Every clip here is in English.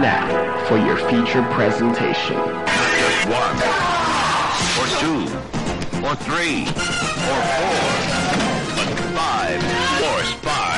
now for your feature presentation. Just one, or two, or three, or four, but five, force five.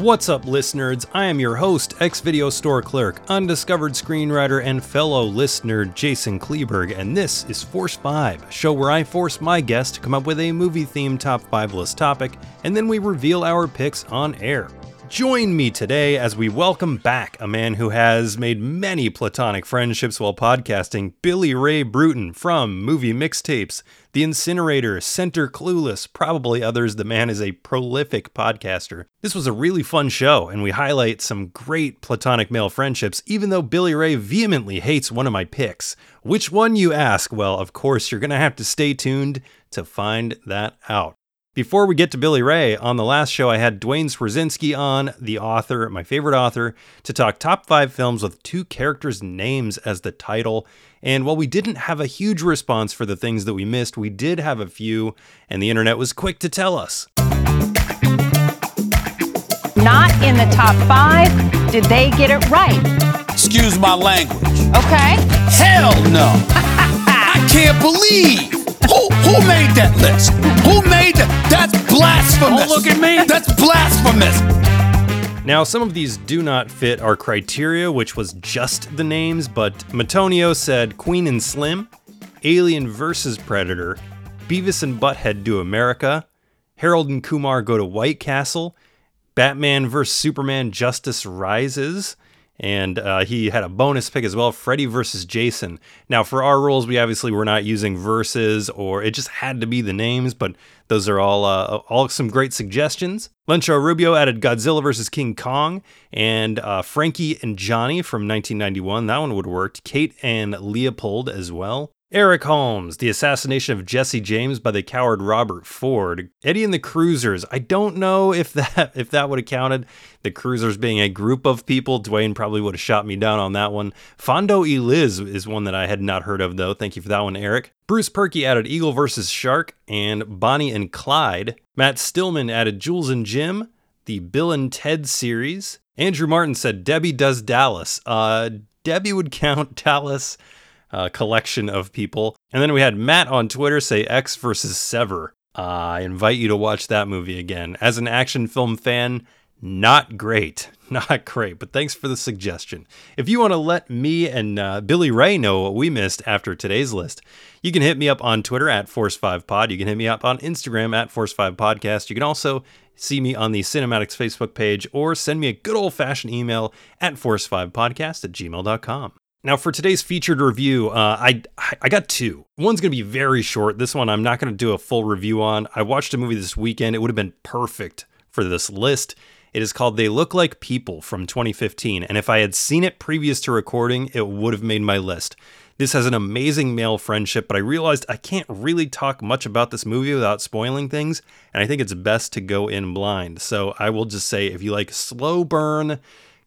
What's up, listeners? I am your host, ex video store clerk, undiscovered screenwriter, and fellow listener Jason Kleeberg, and this is Force 5, a show where I force my guest to come up with a movie themed top 5 list topic, and then we reveal our picks on air. Join me today as we welcome back a man who has made many platonic friendships while podcasting, Billy Ray Brewton from Movie Mixtapes, The Incinerator, Center Clueless, probably others. The man is a prolific podcaster. This was a really fun show, and we highlight some great platonic male friendships, even though Billy Ray vehemently hates one of my picks. Which one, you ask? Well, of course, you're going to have to stay tuned to find that out. Before we get to Billy Ray, on the last show I had Duane Swierczynski on, the author, my favorite author, to talk top five films with two characters' names as the title. And while we didn't have a huge response for the things that we missed, we did have a few, and the internet was quick to tell us. Not in the top five. Did they get it right? Excuse my language. Okay. Hell no. I can't believe. Who, who made that list? Who made that? That's blasphemous. Don't look at me. That's blasphemous. Now, some of these do not fit our criteria, which was just the names, but Matonio said Queen and Slim, Alien vs. Predator, Beavis and Butthead do America, Harold and Kumar go to White Castle, Batman vs. Superman Justice Rises, and uh, he had a bonus pick as well Freddy versus Jason. Now, for our rules, we obviously were not using verses, or it just had to be the names, but those are all uh, all some great suggestions. Lencho Rubio added Godzilla versus King Kong, and uh, Frankie and Johnny from 1991. That one would work. Kate and Leopold as well. Eric Holmes, The Assassination of Jesse James by the coward Robert Ford. Eddie and the Cruisers. I don't know if that if that would have counted. The Cruisers being a group of people. Duane probably would have shot me down on that one. Fondo e Liz is one that I had not heard of though. Thank you for that one, Eric. Bruce Perky added Eagle versus Shark and Bonnie and Clyde. Matt Stillman added Jules and Jim, the Bill and Ted series. Andrew Martin said Debbie does Dallas. Uh, Debbie would count Dallas uh, collection of people. And then we had Matt on Twitter say Ecks versus Sever. Uh, I invite you to watch that movie again. As an action film fan, not great. Not great, but thanks for the suggestion. If you want to let me and uh, Billy Ray know what we missed after today's list, you can hit me up on Twitter at Force5Pod. You can hit me up on Instagram at Force5Podcast. You can also see me on the Cinematics Facebook page or send me a good old fashioned email at Force5Podcast at gmail.com. Now, for today's featured review, uh, I I got two. One's going to be very short. This one I'm not going to do a full review on. I watched a movie this weekend. It would have been perfect for this list. It is called They Look Like People from 2015. And if I had seen it previous to recording, it would have made my list. This has an amazing male friendship, but I realized I can't really talk much about this movie without spoiling things. And I think it's best to go in blind. So I will just say if you like slow burn,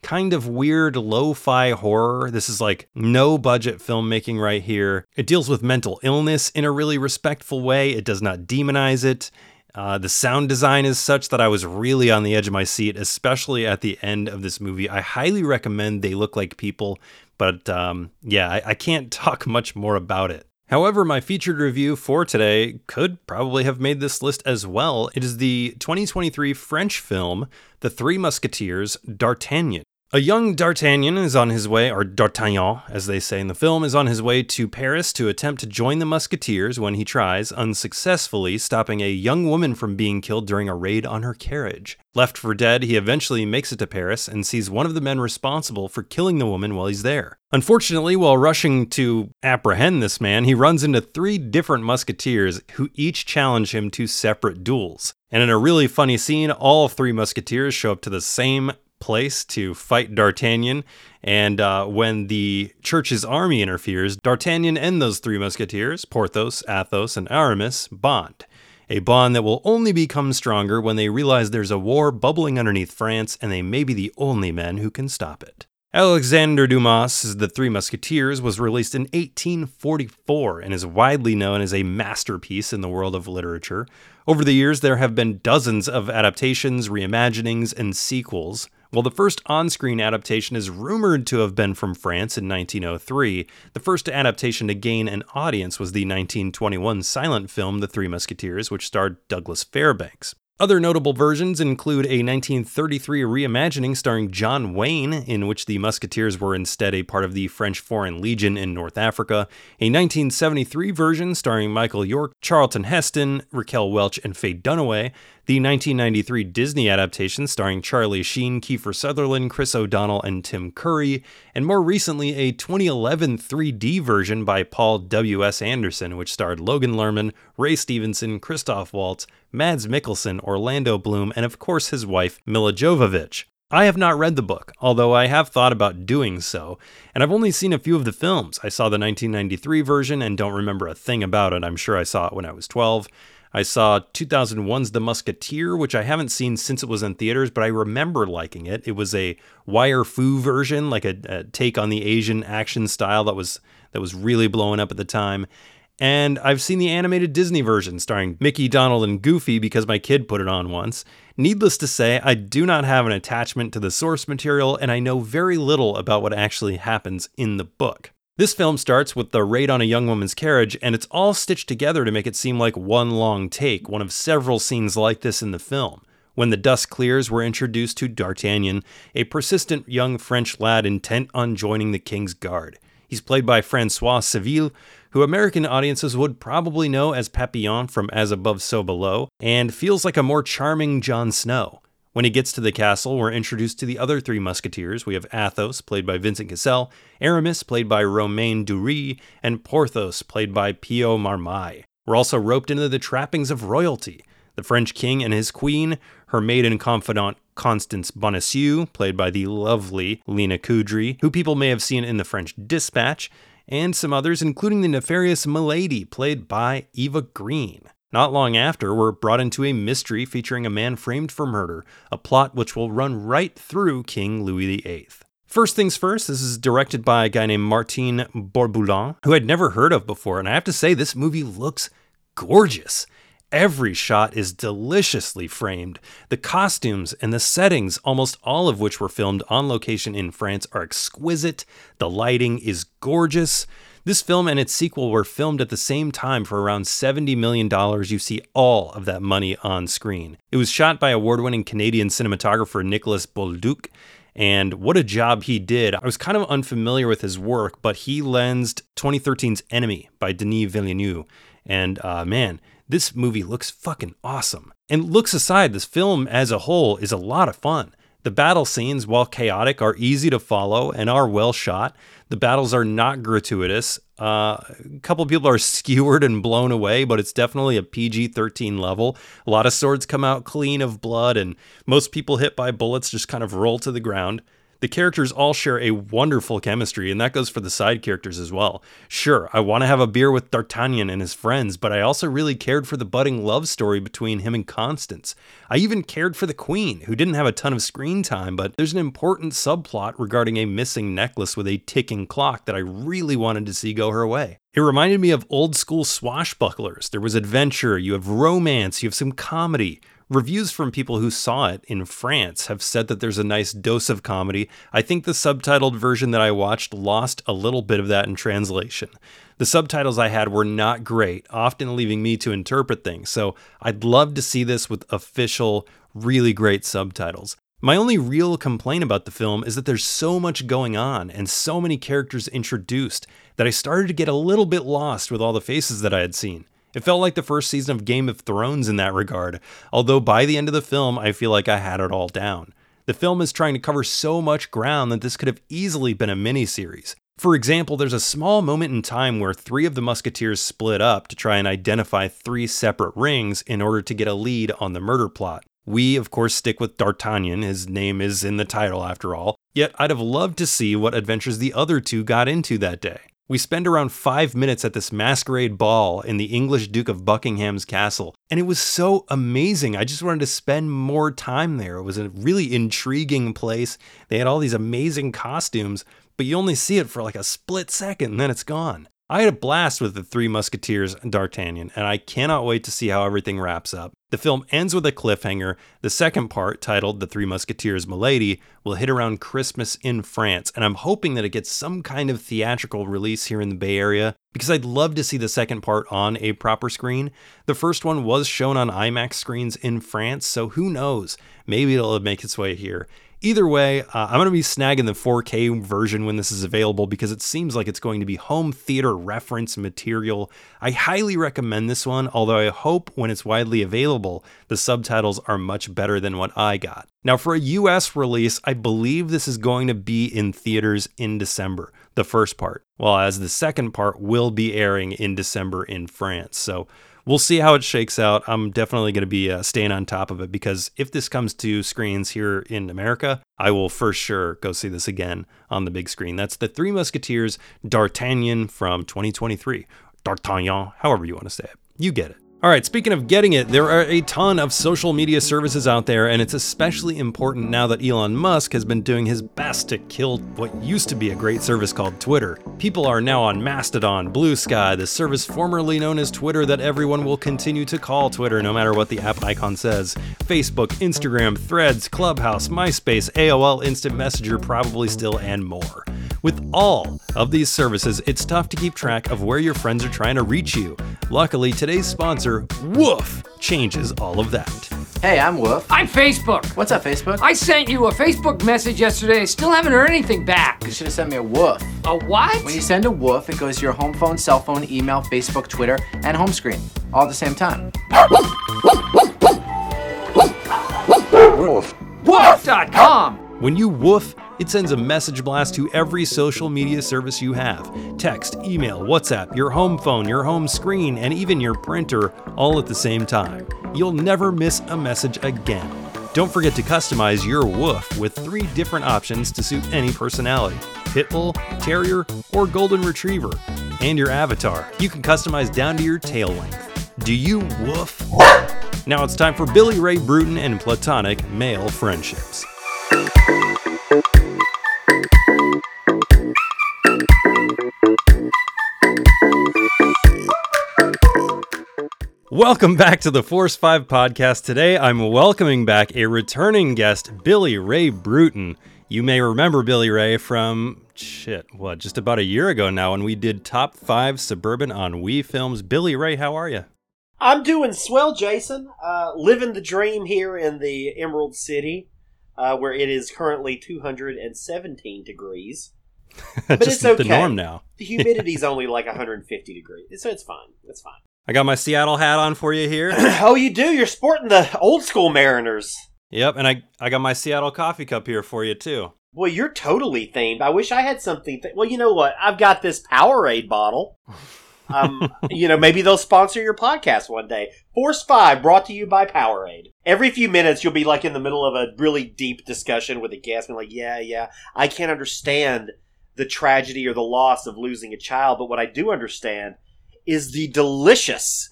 kind of weird lo fi horror. This is like no budget filmmaking right here. It deals with mental illness in a really respectful way, it does not demonize it. Uh, the sound design is such that I was really on the edge of my seat, especially at the end of this movie. I highly recommend They Look Like People, but um, yeah, I, I can't talk much more about it. However, my featured review for today could probably have made this list as well. It is the 2023 French film, The Three Musketeers D'Artagnan. A young D'Artagnan is on his way, or D'Artagnan, as they say in the film, is on his way to Paris to attempt to join the Musketeers when he tries, unsuccessfully, stopping a young woman from being killed during a raid on her carriage. Left for dead, he eventually makes it to Paris and sees one of the men responsible for killing the woman while he's there. Unfortunately, while rushing to apprehend this man, he runs into three different musketeers who each challenge him to separate duels. And in a really funny scene, all three musketeers show up to the same place to fight D'Artagnan. And uh, when the church's army interferes, D'Artagnan and those three musketeers, Porthos, Athos, and Aramis, bond. A bond that will only become stronger when they realize there's a war bubbling underneath France and they may be the only men who can stop it. Alexandre Dumas' The Three Musketeers was released in 1844 and is widely known as a masterpiece in the world of literature. Over the years, there have been dozens of adaptations, reimaginings, and sequels. While the first on screen adaptation is rumored to have been from France in 1903, the first adaptation to gain an audience was the 1921 silent film The Three Musketeers, which starred Douglas Fairbanks. Other notable versions include a 1933 reimagining starring John Wayne, in which the Musketeers were instead a part of the French Foreign Legion in North Africa, a 1973 version starring Michael York, Charlton Heston, Raquel Welch, and Faye Dunaway, the 1993 Disney adaptation starring Charlie Sheen, Kiefer Sutherland, Chris O'Donnell, and Tim Curry, and more recently a 2011 3D version by Paul W.S. Anderson, which starred Logan Lerman, Ray Stevenson, Christoph Waltz, Mads Mikkelsen, Orlando Bloom, and of course his wife, Milla Jovovich. I have not read the book, although I have thought about doing so, and I've only seen a few of the films. I saw the 1993 version and don't remember a thing about it. I'm sure I saw it when I was 12. I saw 2001's The Musketeer, which I haven't seen since it was in theaters, but I remember liking it. It was a wire fu version, like a, a, take on the Asian action style that was that was really blowing up at the time. And I've seen the animated Disney version starring Mickey, Donald, and Goofy because my kid put it on once. Needless to say, I do not have an attachment to the source material, and I know very little about what actually happens in the book. This film starts with the raid on a young woman's carriage, and it's all stitched together to make it seem like one long take, one of several scenes like this in the film. When the dust clears, we're introduced to D'Artagnan, a persistent young French lad intent on joining the King's Guard. He's played by Francois Civil, who American audiences would probably know as Papillon from As Above, So Below, and feels like a more charming Jon Snow. When he gets to the castle, we're introduced to the other three musketeers. We have Athos, played by Vincent Cassel, Aramis, played by Romain Duris, and Porthos, played by Pio Marmaï. We're also roped into the trappings of royalty. The French king and his queen, her maid and confidant Constance Bonacieux, played by the lovely Lyna Khoudri, who people may have seen in the French Dispatch, and some others, including the nefarious Milady, played by Eva Green. Not long after, we're brought into a mystery featuring a man framed for murder, a plot which will run right through King Louis VIII. First things first, this is directed by a guy named Martin Bourboulon, who I'd never heard of before, and I have to say, this movie looks gorgeous. Every shot is deliciously framed. The costumes and the settings, almost all of which were filmed on location in France, are exquisite. The lighting is gorgeous. This film and its sequel were filmed at the same time for around $70 million. You see all of that money on screen. It was shot by award winning Canadian cinematographer Nicolas Bolduc. And what a job he did. I was kind of unfamiliar with his work, but he lensed 2013's Enemy by Denis Villeneuve. And uh, man, this movie looks fucking awesome. And looks aside, this film as a whole is a lot of fun. The battle scenes, while chaotic, are easy to follow and are well shot. The battles are not gratuitous. Uh, a couple people are skewered and blown away, but it's definitely a PG 13 level. A lot of swords come out clean of blood, and most people hit by bullets just kind of roll to the ground. The characters all share a wonderful chemistry, and that goes for the side characters as well. Sure, I want to have a beer with D'Artagnan and his friends, but I also really cared for the budding love story between him and Constance. I even cared for the Queen, who didn't have a ton of screen time, but there's an important subplot regarding a missing necklace with a ticking clock that I really wanted to see go her way. It reminded me of old school swashbucklers. There was adventure, you have romance, you have some comedy. Reviews from people who saw it in France have said that there's a nice dose of comedy. I think the subtitled version that I watched lost a little bit of that in translation. The subtitles I had were not great, often leaving me to interpret things, so I'd love to see this with official, really great subtitles. My only real complaint about the film is that there's so much going on and so many characters introduced that I started to get a little bit lost with all the faces that I had seen. It felt like the first season of Game of Thrones in that regard, although by the end of the film, I feel like I had it all down. The film is trying to cover so much ground that this could have easily been a miniseries. For example, there's a small moment in time where three of the Musketeers split up to try and identify three separate rings in order to get a lead on the murder plot. We, of course, stick with D'Artagnan, his name is in the title after all, yet I'd have loved to see what adventures the other two got into that day. We spend around five minutes at this masquerade ball in the English Duke of Buckingham's castle, and it was so amazing. I just wanted to spend more time there. It was a really intriguing place. They had all these amazing costumes, but you only see it for like a split second and then it's gone. I had a blast with the Three Musketeers and D'Artagnan, and I cannot wait to see how everything wraps up. The film ends with a cliffhanger. The second part, titled The Three Musketeers Milady, will hit around Christmas in France, and I'm hoping that it gets some kind of theatrical release here in the Bay Area because I'd love to see the second part on a proper screen. The first one was shown on IMAX screens in France, so who knows? Maybe it'll make its way here. Either way, uh, I'm going to be snagging the 4K version when this is available because it seems like it's going to be home theater reference material. I highly recommend this one, although I hope when it's widely available, the subtitles are much better than what I got. Now, for a US release, I believe this is going to be in theaters in December, the first part, while as the second part will be airing in December in France. So we'll see how it shakes out. I'm definitely going to be uh, staying on top of it because if this comes to screens here in America, I will for sure go see this again on the big screen. That's The Three Musketeers D'Artagnan from 2023. D'Artagnan, however you want to say it. You get it. All right, speaking of getting it, there are a ton of social media services out there, and it's especially important now that Elon Musk has been doing his best to kill what used to be a great service called Twitter. People are now on Mastodon, Blue Sky, the service formerly known as Twitter that everyone will continue to call Twitter no matter what the app icon says, Facebook, Instagram, Threads, Clubhouse, MySpace, AOL Instant Messenger, probably still, and more. With all of these services, it's tough to keep track of where your friends are trying to reach you. Luckily, today's sponsor, Woof, changes all of that. Hey, I'm Woof. I'm Facebook. What's up, Facebook? I sent you a Facebook message yesterday. Still haven't heard anything back. You should have sent me a woof. A what? When you send a woof, it goes to your home phone, cell phone, email, Facebook, Twitter, and home screen, all at the same time. Woof.com. When you woof, it sends a message blast to every social media service you have text, email, WhatsApp, your home phone, your home screen, and even your printer all at the same time. You'll never miss a message again. Don't forget to customize your woof with three different options to suit any personality Pitbull, Terrier, or Golden Retriever. And your avatar. You can customize down to your tail length. Do you woof? Now it's time for Billy Ray Brewton and platonic male friendships. Welcome back to the Force 5 podcast. Today I'm welcoming back a returning guest, Billy Ray Brewton. You may remember Billy Ray from shit, what, just about a year ago now when we did top 5 suburban ennui films. Billy Ray, how are you? I'm doing swell, Jason. Uh, living the dream here in the Emerald City, uh, where it is currently 217 degrees. But just it's okay. the norm now. The humidity's only like 150 degrees, so it's fine. It's fine. I got my Seattle hat on for you here. oh, you do? You're sporting the old school Mariners. yep, and I, I got my Seattle coffee cup here for you too. Well, you're totally themed. I wish I had something. Th- well, you know what? I've got this Powerade bottle. Um, you know, maybe they'll sponsor your podcast one day. Force Five, brought to you by Powerade. Every few minutes, you'll be like in the middle of a really deep discussion with a guest, and like, yeah, yeah, I can't understand the tragedy or the loss of losing a child, but what I do understand is the delicious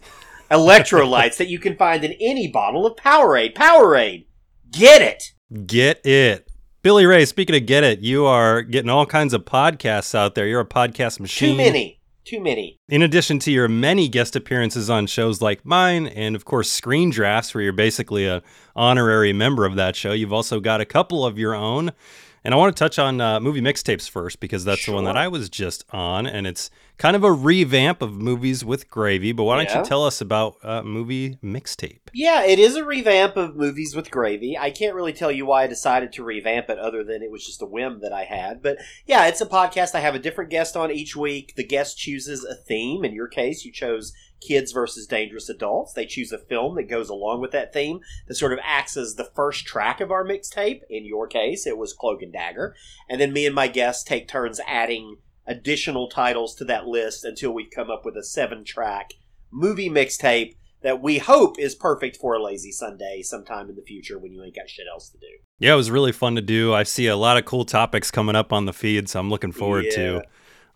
electrolytes that you can find in any bottle of Powerade. Powerade, get it. Get it. Billy Ray, speaking of get it, you are getting all kinds of podcasts out there. You're a podcast machine. Too many. Too many. In addition to your many guest appearances on shows like mine, and of course Screen Drafts, where you're basically a honorary member of that show, you've also got a couple of your own. And I want to touch on uh, movie mixtapes first because that's the one that I was just on, and it's kind of a revamp of movies with gravy. But why don't Yeah. you tell us about uh, movie mixtape? Yeah, it is a revamp of movies with gravy. I can't really tell you why I decided to revamp it other than it was just a whim that I had. But yeah, it's a podcast. I have a different guest on each week. The guest chooses a theme. In your case, you chose kids versus dangerous adults. They choose a film that goes along with that theme that sort of acts as the first track of our mixtape. In your case, it was Cloak and Dagger. And then me and my guests take turns adding additional titles to that list until we come up with a seven track movie mixtape that we hope is perfect for a lazy Sunday sometime in the future when you ain't got shit else to do. Yeah, it was really fun to do. I see a lot of cool topics coming up on the feed, so I'm looking forward Yeah. to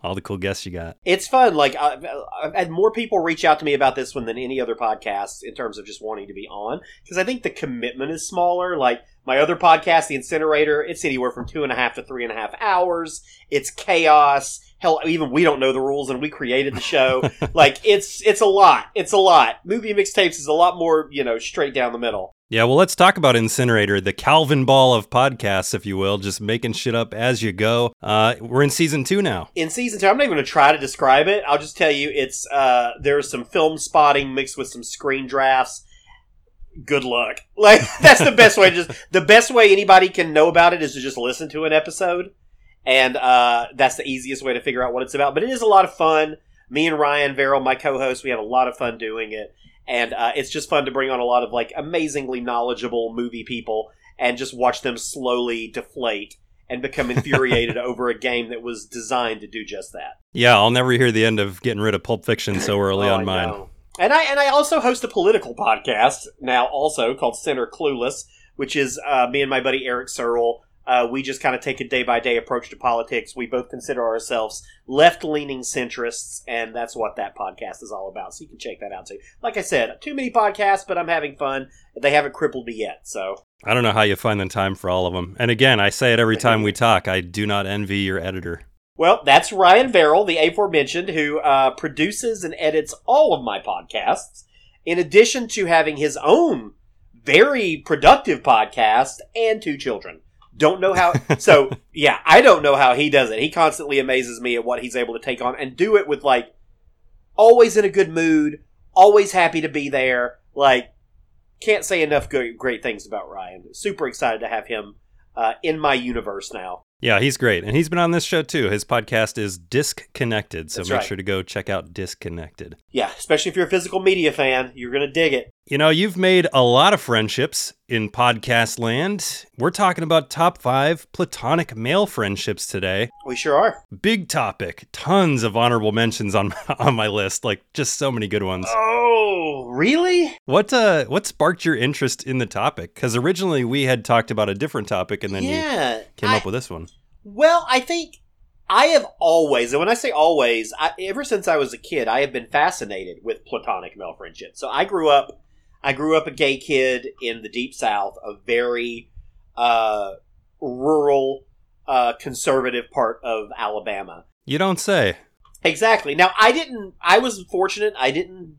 all the cool guests you got. It's fun. Like I've, I've had more people reach out to me about this one than any other podcast in terms of just wanting to be on because I think the commitment is smaller. Like my other podcast, The Incinerator, it's anywhere from two and a half to three and a half hours. It's chaos. Hell, even we don't know the rules, and we created the show. like it's it's a lot. It's a lot. Movie mixtapes is a lot more you know straight down the middle. Yeah, well, let's talk about Incinerator, the Calvinball of podcasts, if you will, just making shit up as you go. Uh, we're in season two now. In season two, I'm not even going to try to describe it. I'll just tell you, it's uh, there's some Filmspotting mixed with some screen drafts. Good luck. Like that's the best way. Just the best way anybody can know about it is to just listen to an episode, and uh, that's the easiest way to figure out what it's about. But it is a lot of fun. Me and Ryan Verrill, my co-host, we have a lot of fun doing it and uh, it's just fun to bring on a lot of like amazingly knowledgeable movie people and just watch them slowly deflate and become infuriated over a game that was designed to do just that. Yeah, I'll never hear the end of getting rid of Pulp Fiction so early Oh, on mine. And I and I also host a political podcast now, also called Center Clueless, which is uh, me and my buddy Eric Searle. Uh, we just kind of take a day by day approach to politics. We both consider ourselves left leaning centrists, and that's what that podcast is all about. So you can check that out too. Like I said, too many podcasts, but I'm having fun. They haven't crippled me yet, so I don't know how you find the time for all of them. And again, I say it every time we talk. I do not envy your editor. Well, that's Ryan Verrill, the aforementioned, who uh, produces and edits all of my podcasts, in addition to having his own very productive podcast and two children. Don't know how. so, yeah, I don't know how he does it. He constantly amazes me at what he's able to take on and do it with, like, always in a good mood, always happy to be there. Like, can't say enough good, great things about Ryan. Super excited to have him uh, in my universe now. Yeah, he's great. And he's been on this show too. His podcast is Disconnected. So That's make right. sure to go check out Disconnected. Yeah, especially if you're a physical media fan, you're going to dig it. You know, you've made a lot of friendships in podcast land. We're talking about top five platonic male friendships today. We sure are. Big topic. Tons of honorable mentions on on my list. Like just so many good ones. Oh, really? What uh what sparked your interest in the topic? Because originally we had talked about a different topic and then you yeah. came I- up with this one. Well, I think I have always, and when I say always, I, ever since I was a kid, I have been fascinated with platonic male friendships. So I grew up, I grew up a gay kid in the deep south, a very uh, rural, uh, conservative part of Alabama. You don't say. Exactly. Now, I didn't. I was fortunate. I didn't,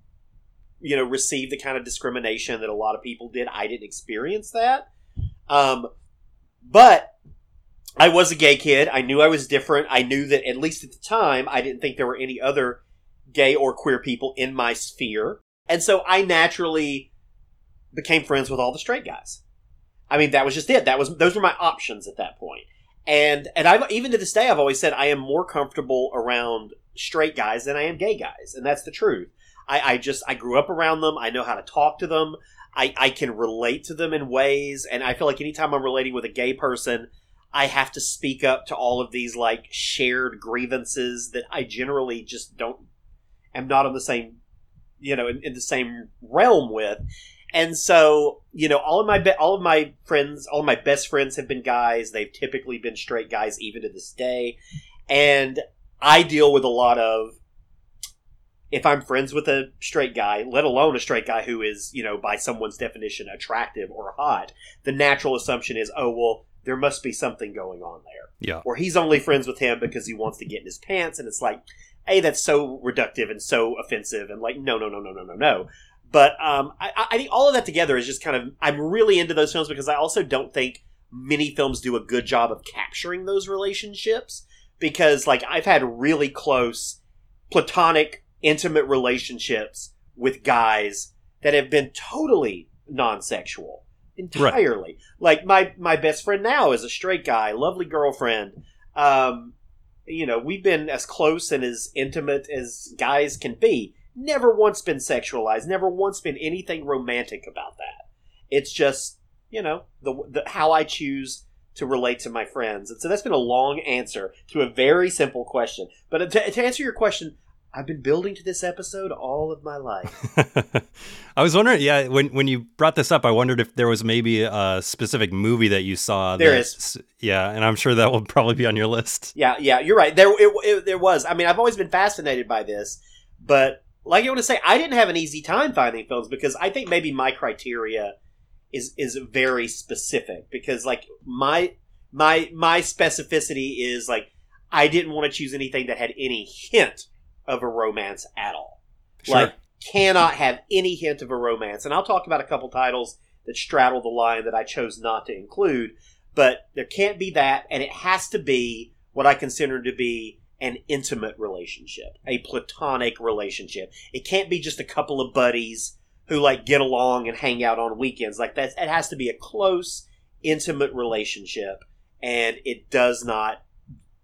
you know, receive the kind of discrimination that a lot of people did. I didn't experience that. Um, but I was a gay kid. I knew I was different. I knew that at least at the time, I didn't think there were any other gay or queer people in my sphere, and so I naturally became friends with all the straight guys. I mean, that was just it. That was those were my options at that point. And and I've even to this day I've always said I am more comfortable around straight guys than I am gay guys, and that's the truth. I, I just I grew up around them. I know how to talk to them. I, I can relate to them in ways, and I feel like anytime I'm relating with a gay person, I have to speak up to all of these like shared grievances that I generally just don't am not on the same you know in, in the same realm with. And so, you know, all of my be- all of my friends, all of my best friends have been guys. They've typically been straight guys even to this day. And I deal with a lot of if I'm friends with a straight guy, let alone a straight guy who is, you know, by someone's definition attractive or hot, the natural assumption is, oh, well, there must be something going on there. Yeah. Or he's only friends with him because he wants to get in his pants. And it's like, hey, that's so reductive and so offensive. And like, no, no, no, no, no, no, no. But um, I, I think all of that together is just kind of, I'm really into those films because I also don't think many films do a good job of capturing those relationships. Because, like, I've had really close, platonic, intimate relationships with guys that have been totally non sexual entirely. Like, my, my best friend now is a straight guy, lovely girlfriend. Um, you know, we've been as close and as intimate as guys can be. Never once been sexualized. Never once been anything romantic about that. It's just, you know, the, the how I choose to relate to my friends. And so that's been a long answer to a very simple question. But to, to answer your question, I've been building to this episode all of my life. I was wondering, yeah, when when you brought this up, I wondered if there was maybe a specific movie that you saw. There that- is. Yeah, and I'm sure that will probably be on your list. Yeah, yeah, you're right. There, it, it, there was. I mean, I've always been fascinated by this, but like I want to say, I didn't have an easy time finding films because I think maybe my criteria is is very specific because like my my my specificity is like I didn't want to choose anything that had any hint of a romance at all. Sure. Like, cannot have any hint of a romance. And I'll talk about a couple titles that straddle the line that I chose not to include, but there can't be that, and it has to be what I consider to be an intimate relationship, a platonic relationship. It can't be just a couple of buddies who like get along and hang out on weekends. Like that, it has to be a close, intimate relationship, and it does not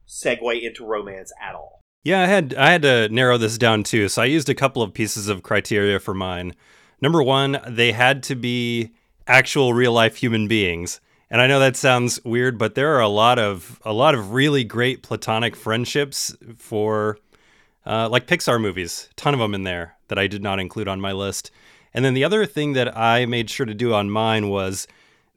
segue into romance at all. Yeah, I had I had to narrow this down too. So I used a couple of pieces of criteria for mine. Number one, they had to be actual real life human beings. And I know that sounds weird, but there are a lot of a lot of really great platonic friendships for uh, like Pixar movies. ton of them in there that I did not include on my list. And then the other thing that I made sure to do on mine was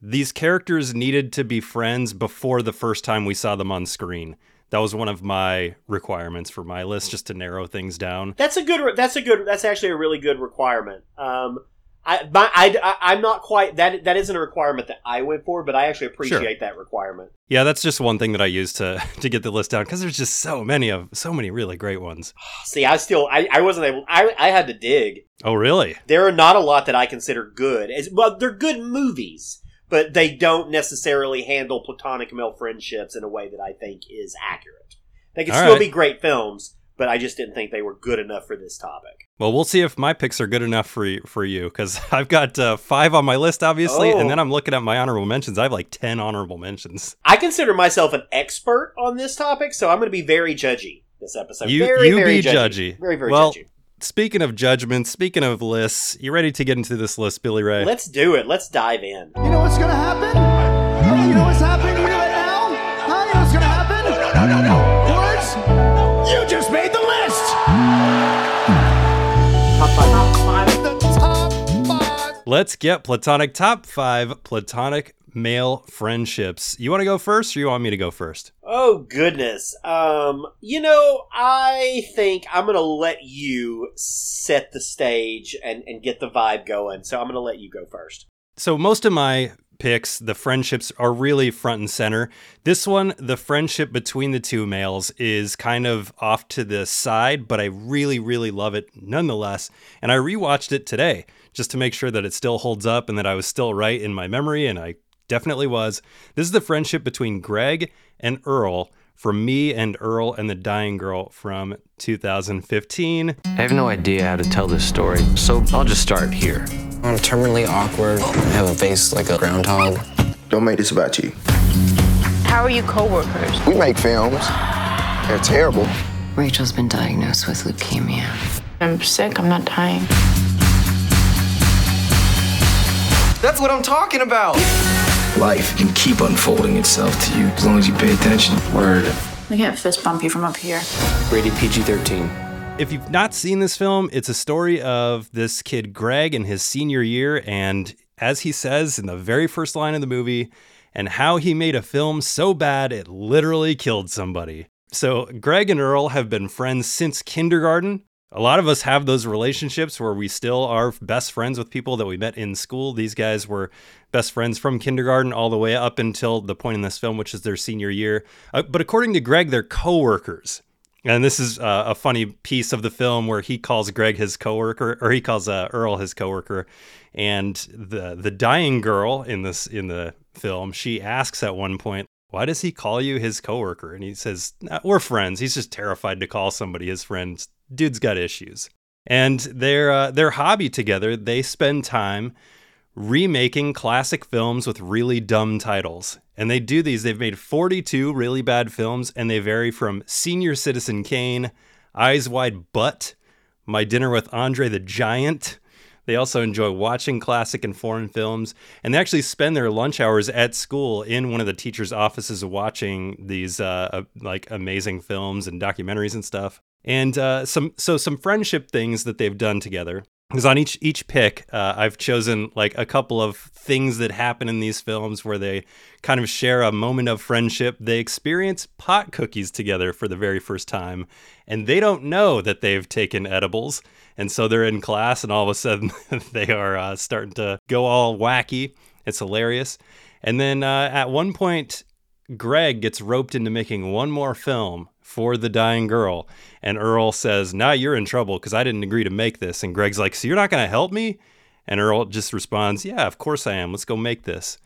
these characters needed to be friends before the first time we saw them on screen. That was one of my requirements for my list, just to narrow things down. That's a good. That's a good. That's actually a really good requirement. Um, I, my, I, I, am not quite that. That isn't a requirement that I went for, but I actually appreciate Sure. that requirement. Yeah, that's just one thing that I use to to get the list down because there's just so many of so many really great ones. See, I still, I, I wasn't able. I, I had to dig. Oh, really? There are not a lot that I consider good. As, well, they're good movies, but they don't necessarily handle platonic male friendships in a way that I think is accurate. They can All still right. be great films, but I just didn't think they were good enough for this topic. Well, we'll see if my picks are good enough for you, for you because I've got uh, five on my list, obviously, Oh. and then I'm looking at my honorable mentions. I have like ten honorable mentions. I consider myself an expert on this topic, so I'm going to be very judgy this episode. You very, you very be judgy. Very, very well, judgy. speaking of judgments, speaking of lists, you ready to get into this list, Billy Ray? Let's do it. Let's dive in. You know what's gonna happen? Let's get platonic top five platonic male friendships. You want to go first, or you want me to go first? Oh goodness. Um, you know, I think I'm gonna let you set the stage and, and get the vibe going. So I'm gonna let you go first. So most of my picks, the friendships are really front and center. This one, the friendship between the two males is kind of off to the side, but I really, really love it nonetheless. And I rewatched it today just to make sure that it still holds up and that I was still right in my memory, and I definitely was. This is the friendship between Greg and Earl from Me and Earl and the Dying Girl from 2015. I have no idea how to tell this story, so I'll just start here. I'm terminally awkward. I have a face like a groundhog. Don't make this about you. How are you coworkers? We make films. They're terrible. Rachel's been diagnosed with leukemia. I'm sick. I'm not dying. That's what I'm talking about! Life can keep unfolding itself to you as long as you pay attention. Word. I can't fist bump you from up here. Rated PG 13. If you've not seen this film, it's a story of this kid Greg in his senior year, and as he says in the very first line of the movie, and how he made a film so bad it literally killed somebody. So, Greg and Earl have been friends since kindergarten. A lot of us have those relationships where we still are best friends with people that we met in school. These guys were best friends from kindergarten all the way up until the point in this film, which is their senior year. Uh, but according to Greg, they're coworkers. And this is uh, a funny piece of the film where he calls Greg his coworker, or he calls uh, Earl his coworker, and the the dying girl in this in the film, she asks at one point, "Why does he call you his coworker?" And he says, "Nah, "We're friends. He's just terrified to call somebody his friend. Dude's got issues." And their uh, their hobby together, they spend time remaking classic films with really dumb titles. And they do these. They've made 42 really bad films, and they vary from Senior Citizen Kane, Eyes Wide Butt, My Dinner with Andre the Giant. They also enjoy watching classic and foreign films, and they actually spend their lunch hours at school in one of the teachers' offices watching these uh, uh, like amazing films and documentaries and stuff. And uh, some so some friendship things that they've done together. Because on each each pick uh, i've chosen like a couple of things that happen in these films where they kind of share a moment of friendship. They experience pot cookies together for the very first time and they don't know that they've taken edibles. And so they're in class and all of a sudden they are uh, starting to go all wacky. It's hilarious. And then uh, at one point Greg gets roped into making one more film for the dying girl. And Earl says, Now you're in trouble because I didn't agree to make this. And Greg's like, So you're not going to help me? And Earl just responds, Yeah, of course I am. Let's go make this.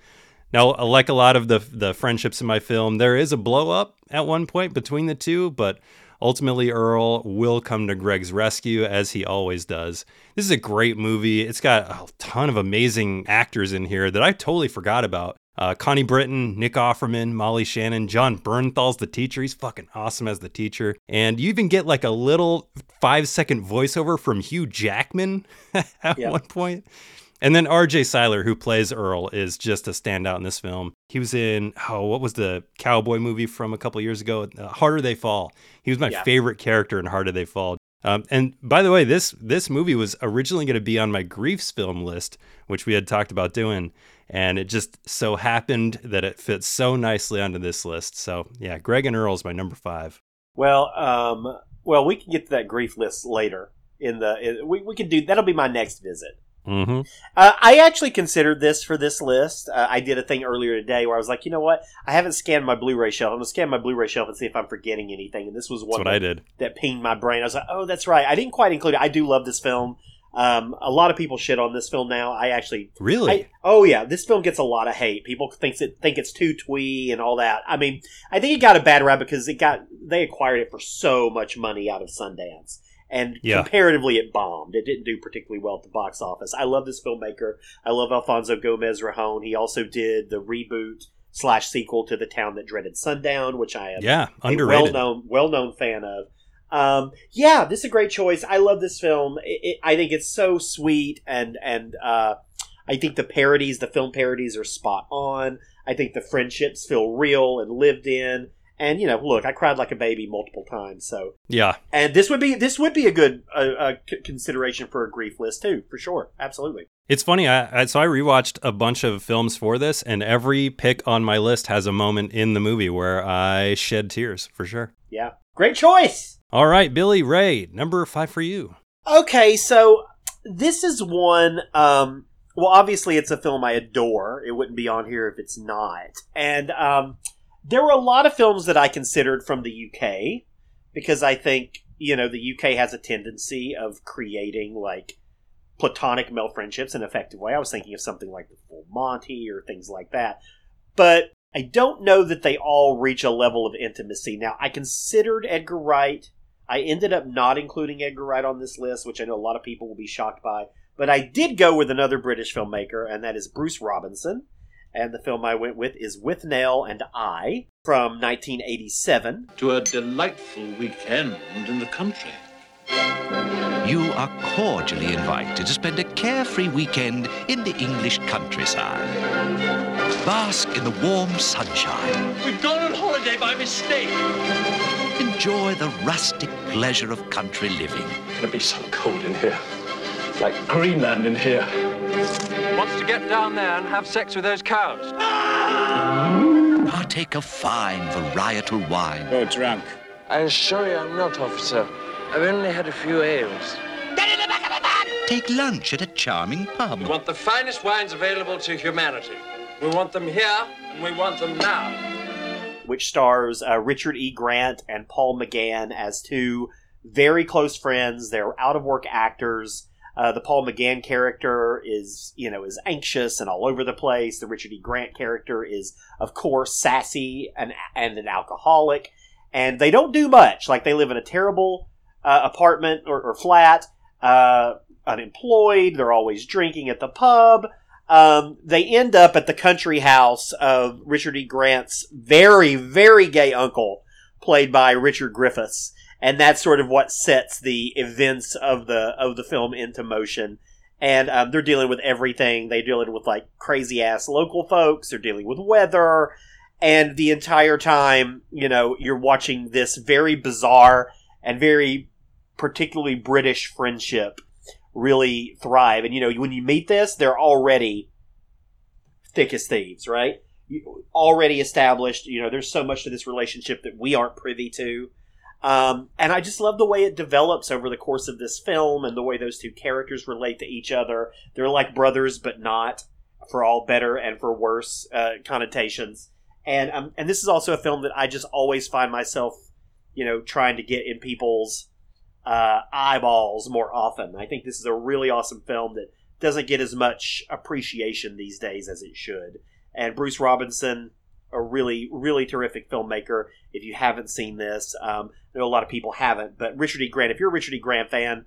Now, uh, like a lot of the the friendships in my film, there is a blow up at one point between the two, but ultimately Earl will come to Greg's rescue as he always does. This is a great movie. It's got a ton of amazing actors in here that I totally forgot about. Uh, Connie Britton, Nick Offerman, Molly Shannon, Jon Bernthal's the teacher. He's fucking awesome as the teacher. And you even get like a little five second voiceover from Hugh Jackman at Yeah. one point. And then RJ Cyler, who plays Earl, is just a standout in this film. He was in, oh, what was the cowboy movie from a couple years ago? Uh, Harder They Fall. He was my Yeah. favorite character in Harder They Fall. Um, and by the way, this this movie was originally going to be on my griefs film list, which we had talked about doing, and it just so happened that it fits so nicely onto this list. So yeah, Greg and Earl is my number five. Well, um, well, we can get to that grief list later. In the in, we we can do that'll be my next visit. Mm-hmm. Uh, I actually considered this for this list. Uh, I did a thing earlier today where I was like, you know what? I haven't scanned my Blu-ray shelf. I'm gonna scan my Blu-ray shelf and see if I'm forgetting anything. And this was one what that, I did. that pinged my brain. I was like, oh, that's right. I didn't quite include it. I do love this film. Um, a lot of people shit on this film now. I actually Really? I, oh yeah, this film gets a lot of hate. People thinks it think it's too twee and all that. I mean, I think it got a bad rap because it got they acquired it for so much money out of Sundance, and Yeah. comparatively, it bombed. It didn't do particularly well at the box office. I love this filmmaker. I love Alfonso Gomez Rejon. He also did the reboot slash sequel to The Town That Dreaded Sundown, which I am Yeah, a well known well known fan of. Um, yeah, this is a great choice. I love this film. It, it, I think it's so sweet, and and uh, I think the parodies, the film parodies, are spot on. I think the friendships feel real and lived in. And you know, look, I cried like a baby multiple times. So, Yeah. and this would be this would be a good uh, uh, c- consideration for a grief list too, for sure. Absolutely. It's funny. I, I so I rewatched a bunch of films for this, and every pick on my list has a moment in the movie where I shed tears for sure. Yeah, great choice. All right, Billy Ray, number five for you. Okay, so this is one. Um, well, obviously, it's a film I adore. It wouldn't be on here if it's not. And um, there were a lot of films that I considered from the UK because I think you know the UK has a tendency of creating like platonic male friendships in an effective way. I was thinking of something like the Full Monty or things like that, but I don't know that they all reach a level of intimacy. Now, I considered Edgar Wright. I ended up not including Edgar Wright on this list, which I know a lot of people will be shocked by. But I did go with another British filmmaker, and that is Bruce Robinson. And the film I went with is Withnail and I from 1987. to a delightful weekend in the country. You are cordially invited to spend a carefree weekend in the English countryside. Bask in the warm sunshine. We've gone on holiday by mistake. Enjoy the rustic pleasure of country living. It's gonna be so cold in here. Like Greenland in here. Wants to get down there and have sex with those cows. Partake of fine varietal wine. You're drunk. I assure you I'm not, officer. I've only had a few ales. Take lunch at a charming pub. We want the finest wines available to humanity. We want them here, and we want them now. which stars uh, Richard E. Grant and Paul McGann as two very close friends. They're out of work actors. Uh, the Paul McGann character is, you know, is anxious and all over the place. The Richard E. Grant character is, of course, sassy and and an alcoholic. And they don't do much. Like they live in a terrible uh, apartment or, or flat, uh, unemployed. They're always drinking at the pub. Um, they end up at the country house of Richard E. Grant's very, very gay uncle, played by Richard Griffiths, and that's sort of what sets the events of the of the film into motion. And um, they're dealing with everything. They're dealing with like crazy ass local folks. They're dealing with weather, and the entire time, you know, you're watching this very bizarre and very particularly British friendship really thrive. And you know, when you meet this, they're already thick as thieves, right? Already established. You know, there's so much to this relationship that we aren't privy to. Um, and I just love the way it develops over the course of this film and the way those two characters relate to each other. They're like brothers, but not for all better and for worse uh, connotations. and um, and this is also a film that I just always find myself, you know, trying to get in people's uh, eyeballs more often. I think this is a really awesome film that doesn't get as much appreciation these days as it should. And Bruce Robinson, a really, really terrific filmmaker. If you haven't seen this, um, I know a lot of people haven't, but Richard E. Grant, if you're a Richard E. Grant fan,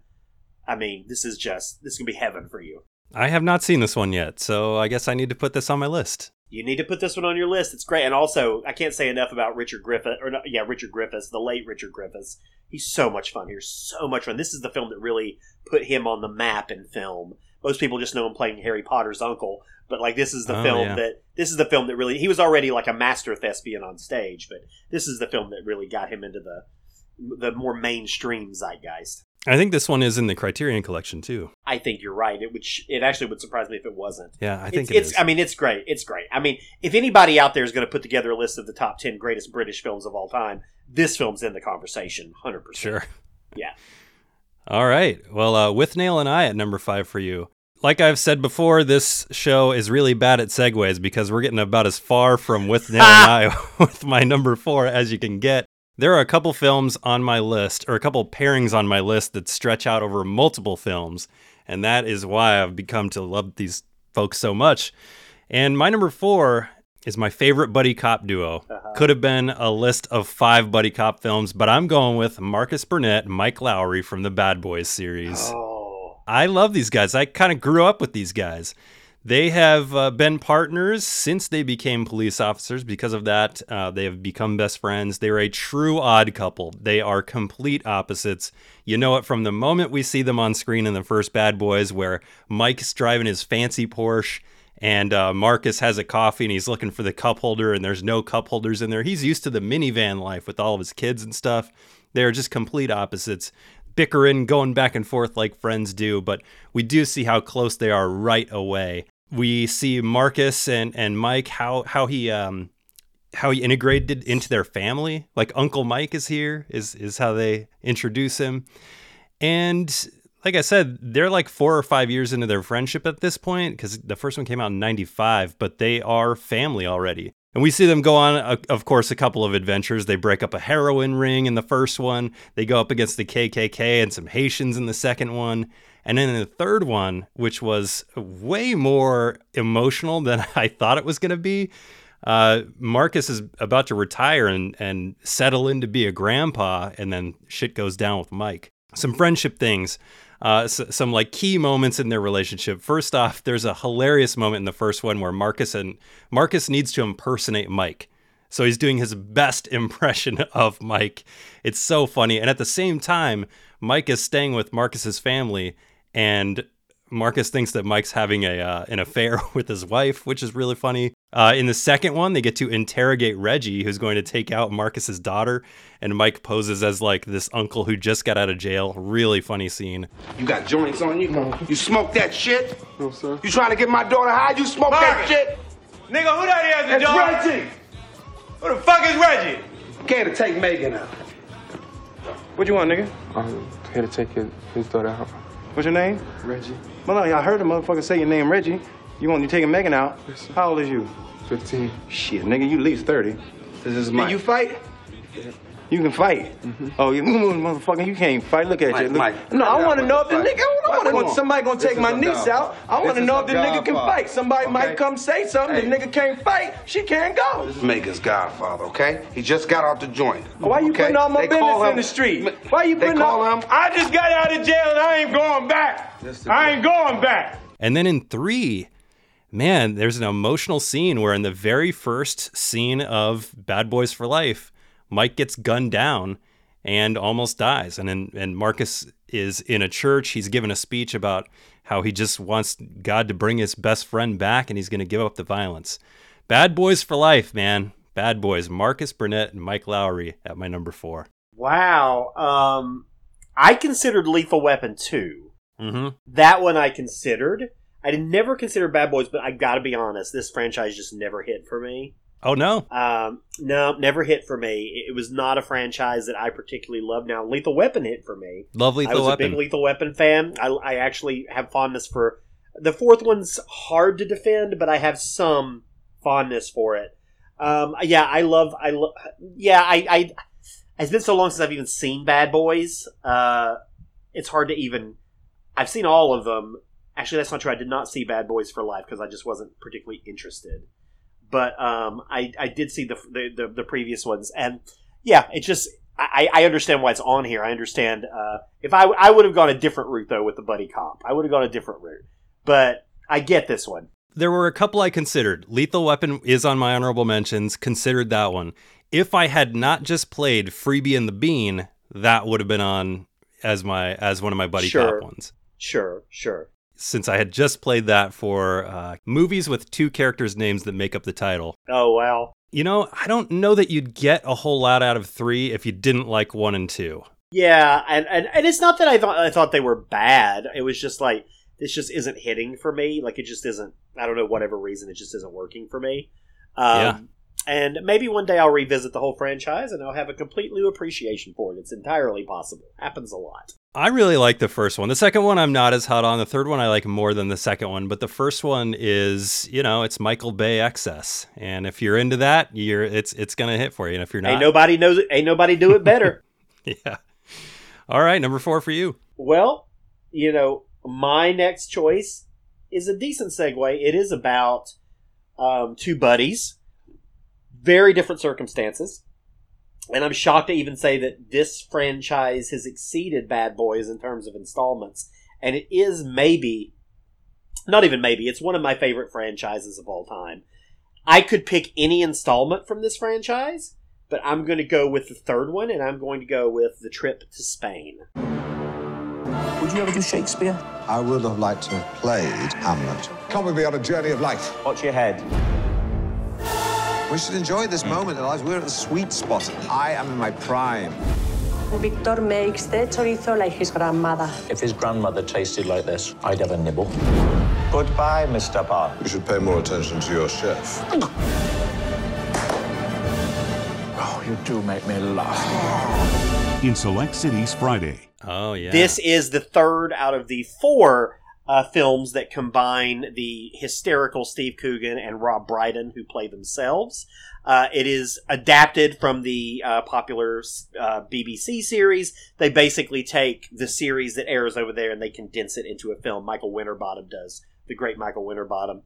I mean, this is just this is gonna be heaven for you. I have not seen this one yet, so I guess I need to put this on my list. You need to put this one on your list. It's great, and also I can't say enough about Richard Griffith, or not, yeah, Richard Griffiths, the late Richard Griffiths. He's so much fun here, so much fun. This is the film that really put him on the map in film. Most people just know him playing Harry Potter's uncle, but like this is the Oh, film yeah. that this is the film that really he was already like a master thespian on stage, but this is the film that really got him into the the more mainstream zeitgeist. I think this one is in the Criterion Collection too. I think you're right. It would sh- it actually would surprise me if it wasn't. Yeah, I It's, think it it's is. I mean, it's great. It's great. I mean, if anybody out there is going to put together a list of the top ten greatest British films of all time, this film's in the conversation, hundred percent. Sure. Yeah. All right. Well, uh, Withnail and I at number five for you. Like I've said before, this show is really bad at segues because we're getting about as far from Withnail and I with my number four as you can get. There are a couple films on my list, or a couple pairings on my list that stretch out over multiple films, and that is why I've become to love these folks so much. And my number four is my favorite buddy cop duo. Uh-huh. Could have been a list of five buddy cop films, but I'm going with Marcus Burnett and Mike Lowry from the Bad Boys series. Oh, I love these guys. I kind of grew up with these guys. They have uh, been partners since they became police officers. Because of that, uh, they have become best friends. They're a true odd couple. They are complete opposites. You know it from the moment we see them on screen in the first Bad Boys, where Mike's driving his fancy Porsche and uh, Marcus has a coffee and he's looking for the cup holder, and there's no cup holders in there. He's used to the minivan life with all of his kids and stuff. They're just complete opposites bickering, going back and forth like friends do, but we do see how close they are right away. We see Marcus and, and Mike how how he um how he integrated into their family. Like Uncle Mike is here is is how they introduce him. And like I said, they're like four or five years into their friendship at this point because the first one came out in 95, but they are family already. And we see them go on, uh, of course, a couple of adventures. They break up a heroin ring in the first one. They go up against the KKK and some Haitians in the second one. And then the third one, which was way more emotional than I thought it was going to be, uh, Marcus is about to retire and, and settle in to be a grandpa, and then shit goes down with Mike. Some friendship things, uh, s- some like key moments in their relationship. First off, there's a hilarious moment in the first one where Marcus and Marcus needs to impersonate Mike. So he's doing his best impression of Mike. It's so funny. And at the same time, Mike is staying with Marcus's family and Marcus thinks that Mike's having a uh, an affair with his wife, which is really funny. Uh, in the second one, they get to interrogate Reggie, who's going to take out Marcus's daughter, and Mike poses as like this uncle who just got out of jail. Really funny scene. You got joints on you? You smoke that shit? No, sir. You trying to get my daughter high? You smoke that shit? Nigga, who that is, It's dog? Reggie. Who the fuck is Reggie? Came to take Megan out. What you want, nigga? I'm here to take his, his daughter out. What's your name? Reggie. Well, no, I heard a motherfucker say your name, Reggie. You want you taking Megan out? How old is you? 15. Shit, nigga, you at least 30. This is Can Mike. you fight? You can fight. Mm-hmm. Oh, you motherfucker, you can't fight. Look at Mike, you. Look. Mike. No, I want to know if the fight. nigga. I Mike, want come on. somebody gonna This take my niece dog. out. I want to know if the nigga can fight. Somebody Okay. might come say something. Hey. The nigga can't fight. She can't go. This Megan's godfather, okay? He just got out the joint. Why you putting all my They call business in the street? Why you They putting call all? him- I just got out of jail and I ain't going back. I ain't going back. And then in three, man, there's an emotional scene where in the very first scene of Bad Boys for Life, Mike gets gunned down and almost dies. And then, and Marcus is in a church. He's given a speech about how he just wants God to bring his best friend back and he's going to give up the violence. Bad Boys for Life, man. Bad Boys. Marcus Burnett and Mike Lowry at my number four. Wow. Um, I considered Lethal Weapon 2. Mm-hmm. That one I considered. I did never consider Bad Boys, but I gotta be honest, this franchise just never hit for me. Oh, no. Um, no, never hit for me. It was not a franchise that I particularly loved. Now, Lethal Weapon hit for me. Love I was Weapon. a big Lethal Weapon fan. I, I actually have fondness for the fourth one's hard to defend, but I have some fondness for it. Um, yeah, I love. I love. Yeah, I, I. It's been so long since I've even seen Bad Boys. Uh, it's hard to even. I've seen all of them. Actually, that's not true. I did not see Bad Boys for Life because I just wasn't particularly interested. But um, I I did see the the, the, the previous ones, and yeah, it just I, I understand why it's on here. I understand. Uh, if I I would have gone a different route though with the buddy cop, I would have gone a different route. But I get this one. There were a couple I considered. Lethal Weapon is on my honorable mentions. Considered that one. If I had not just played Freebie and the Bean, that would have been on as my as one of my buddy Sure. cop ones. Sure, sure. Since I had just played that for uh, movies with two characters' names that make up the title. Oh wow. You know, I don't know that you'd get a whole lot out of three if you didn't like one and two. Yeah, and, and, and it's not that I thought I thought they were bad. It was just like this just isn't hitting for me. Like it just isn't. I don't know whatever reason it just isn't working for me. Um, Yeah. And maybe one day I'll revisit the whole franchise and I'll have a complete new appreciation for it. It's entirely possible. Happens a lot. I really like the first one. The second one I'm not as hot on. The third one I like more than the second one, but the first one is, you know, it's Michael Bay excess. And if you're into that, you're it's it's going to hit for you. And if you're not Ain't nobody knows it. Ain't nobody do it better. Yeah. All right, number 4 for you. Well, you know, my next choice is a decent segue. It is about um, two buddies, very different circumstances. And I'm shocked to even say that this franchise has exceeded Bad Boys in terms of installments. And it is maybe, not even maybe, it's one of my favorite franchises of all time. I could pick any installment from this franchise, but I'm going to go with the third one, and I'm going to go with The Trip to Spain. Would you ever do Shakespeare? I would have liked to have played Hamlet. Come with me on a journey of life. Watch your head. We should enjoy this moment in our lives. We're at the sweet spot. I am in my prime. Victor makes the chorizo like his grandmother. If his grandmother tasted like this, I'd have a nibble. Goodbye, Mr. Park. You should pay more attention to your chef. Oh, you do make me laugh. In select cities Friday. Oh, yeah. This is the third out of the four uh, films that combine the hysterical Steve Coogan and Rob Brydon, who play themselves. Uh, it is adapted from the uh, popular uh, BBC series. They basically take the series that airs over there and they condense it into a film. Michael Winterbottom does, the great Michael Winterbottom.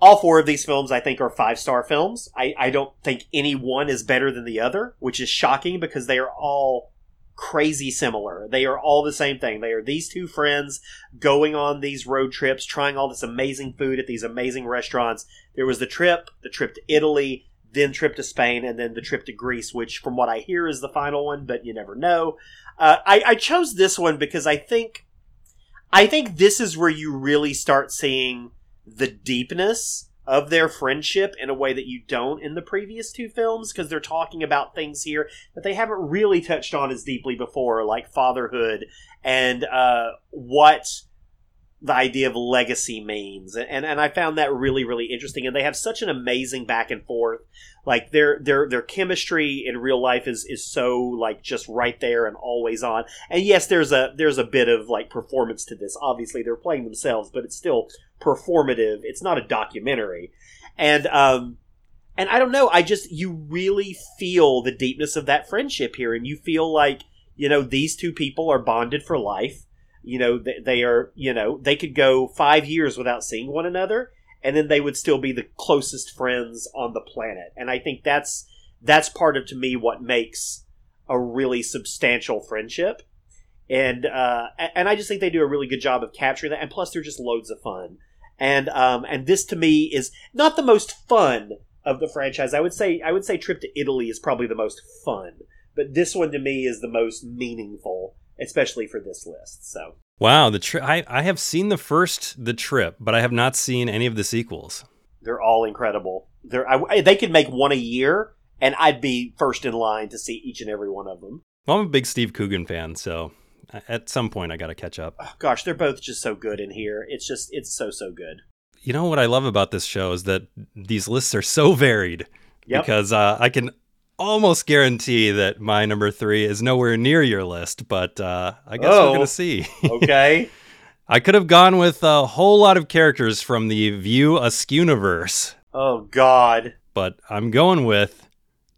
All four of these films, I think, are five star films. I, I don't think any one is better than the other, which is shocking because they are all crazy similar. They are all the same thing. They are these two friends going on these road trips, trying all this amazing food at these amazing restaurants. There was the trip, the trip to Italy, then trip to Spain, and then the trip to Greece, which, from what I hear, is the final one, but you never know. Uh, I, I chose this one because I think, I think this is where you really start seeing the deepness of their friendship in a way that you don't in the previous two films because they're talking about things here that they haven't really touched on as deeply before, like fatherhood and uh, what the idea of legacy means. And and I found that really really interesting. And they have such an amazing back and forth. Like their their their chemistry in real life is is so like just right there and always on. And yes, there's a there's a bit of like performance to this. Obviously, they're playing themselves, but it's still performative. It's not a documentary. And um and I don't know, I just you really feel the deepness of that friendship here and you feel like, you know, these two people are bonded for life. You know, they, they are, you know, they could go 5 years without seeing one another and then they would still be the closest friends on the planet. And I think that's that's part of to me what makes a really substantial friendship. And uh, and I just think they do a really good job of capturing that. And plus, they're just loads of fun. And um, and this to me is not the most fun of the franchise. I would say I would say Trip to Italy is probably the most fun, but this one to me is the most meaningful, especially for this list. So Wow, the tri- I I have seen the first The Trip, but I have not seen any of the sequels. they're all incredible. They're I, they could make one a year, and I'd be first in line to see each and every one of them. Well, I'm a big Steve Coogan fan, so at some point I got to catch up. Gosh, they're both just so good in here. It's just it's so so good. You know what I love about this show is that these lists are so varied Yep. because uh, I can almost guarantee that my number three is nowhere near your list, but uh, I guess Oh, we're gonna see. okay. I could have gone with a whole lot of characters from the View Askewniverse, Oh God. but I'm going with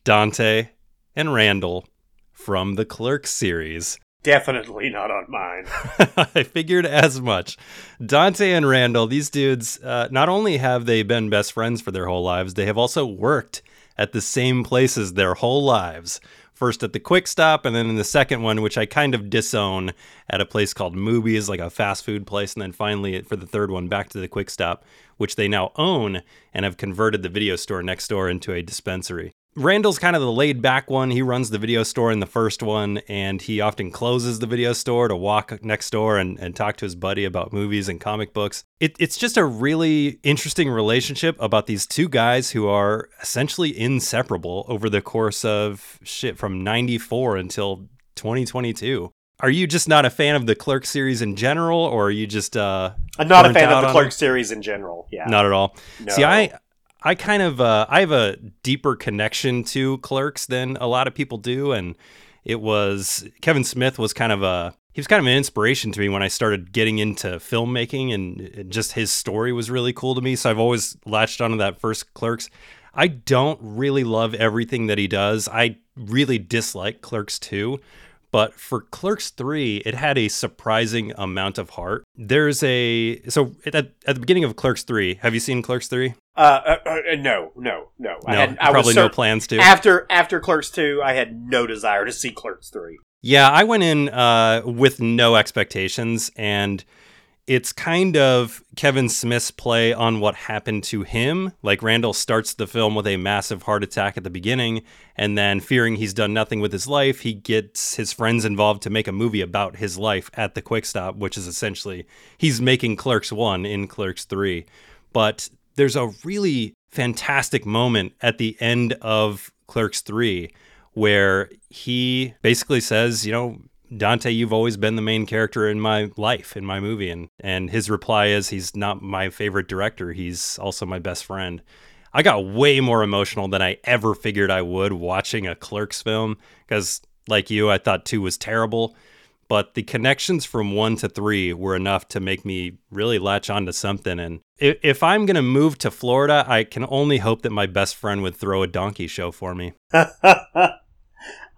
Dante and Randall from the Clerks series. Definitely not on mine. I figured as much. Dante and Randall, these dudes, uh, not only have they been best friends for their whole lives, they have also worked at the same places their whole lives. First at the Quick Stop, and then in the second one, which I kind of disown, at a place called Movies, like a fast food place, and then finally for the third one, back to the Quick Stop, which they now own and have converted the video store next door into a dispensary. Randall's kind of the laid back one. He runs the video store in the first one, and he often closes the video store to walk next door and, and talk to his buddy about movies and comic books. It, it's just a really interesting relationship about these two guys who are essentially inseparable over the course of shit from 94 until 2022. Are you just not a fan of the Clerk series in general, or are you just uh, I'm not a fan of the Clerk it? series in general. Yeah. Not at all. No. See, I I kind of uh, I have a deeper connection to Clerks than a lot of people do, and it was Kevin Smith was kind of a he was kind of an inspiration to me when I started getting into filmmaking, and just his story was really cool to me. So I've always latched onto that first Clerks. I don't really love everything that he does. I really dislike Clerks 2. But for Clerks 3, it had a surprising amount of heart. There's a. So at, at the beginning of Clerks 3, have you seen Clerks 3? Uh, uh, uh, no, no, no. I No, had I probably no plans to. After after Clerks two, I had no desire to see Clerks three. Yeah, I went in uh, with no expectations, and it's kind of Kevin Smith's play on what happened to him. Like Randall starts the film with a massive heart attack at the beginning, and then fearing he's done nothing with his life, he gets his friends involved to make a movie about his life at the Quick Stop, which is essentially he's making Clerks 1 in Clerks 3. But there's a really fantastic moment at the end of Clerks 3 where he basically says, you know, Dante, you've always been the main character in my life, in my movie. And, and his reply is, he's not my favorite director. He's also my best friend. I got way more emotional than I ever figured I would watching a Clerks film because, like you, I thought two was terrible. But the connections from one to three were enough to make me really latch onto something. And if, I'm going to move to Florida, I can only hope that my best friend would throw a donkey show for me.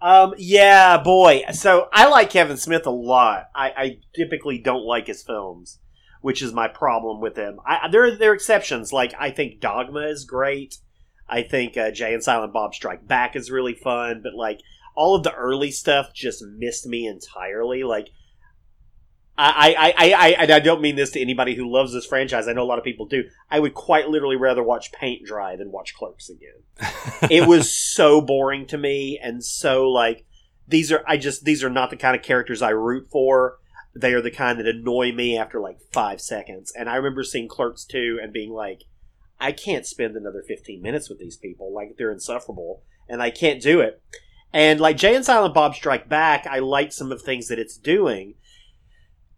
Um, yeah, boy. So I like Kevin Smith a lot. I, I typically don't like his films, which is my problem with him. I, there, there are exceptions. Like I think Dogma is great. I think uh, Jay and Silent Bob Strike Back is really fun. But like all of the early stuff just missed me entirely. Like I, I, I, I, and I don't mean this to anybody who loves this franchise. I know a lot of people do. I would quite literally rather watch paint dry than watch Clerks again. it was so boring to me, and so like these are I just these are not the kind of characters I root for. They are the kind that annoy me after like five seconds. And I remember seeing Clerks two and being like, I can't spend another fifteen minutes with these people. Like they're insufferable, and I can't do it. And like Jay and Silent Bob Strike Back, I like some of the things that it's doing.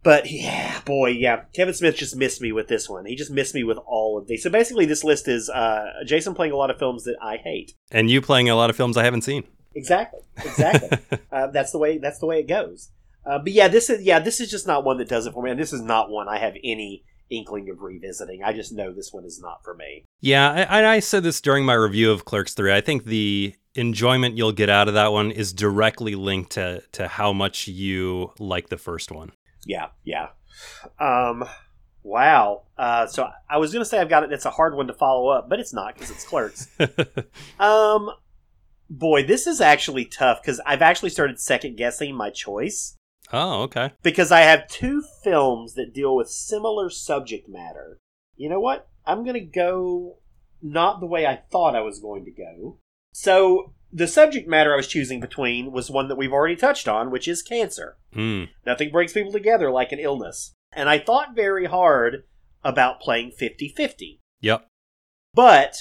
But yeah, boy, yeah, Kevin Smith just missed me with this one. He just missed me with all of these. So basically, this list is uh, Jason playing a lot of films that I hate. And you playing a lot of films I haven't seen. Exactly, exactly. uh, that's the way. That's the way it goes. Uh, but yeah, this is yeah, this is just not one that does it for me, and this is not one I have any inkling of revisiting. I just know this one is not for me. Yeah, I, I said this during my review of Clerks 3. I think the enjoyment you'll get out of that one is directly linked to, to how much you like the first one. Yeah, yeah. Um, wow. Uh, so I was gonna say I've got it. It's a hard one to follow up, but it's not because it's Clerks. um, boy, this is actually tough because I've actually started second guessing my choice Oh, okay. because I have two films that deal with similar subject matter. You know what? I'm gonna go not the way I thought I was going to go. So the subject matter I was choosing between was one that we've already touched on, which is cancer. Hmm. Nothing brings people together like an illness. And I thought very hard about playing 50 50. Yep. But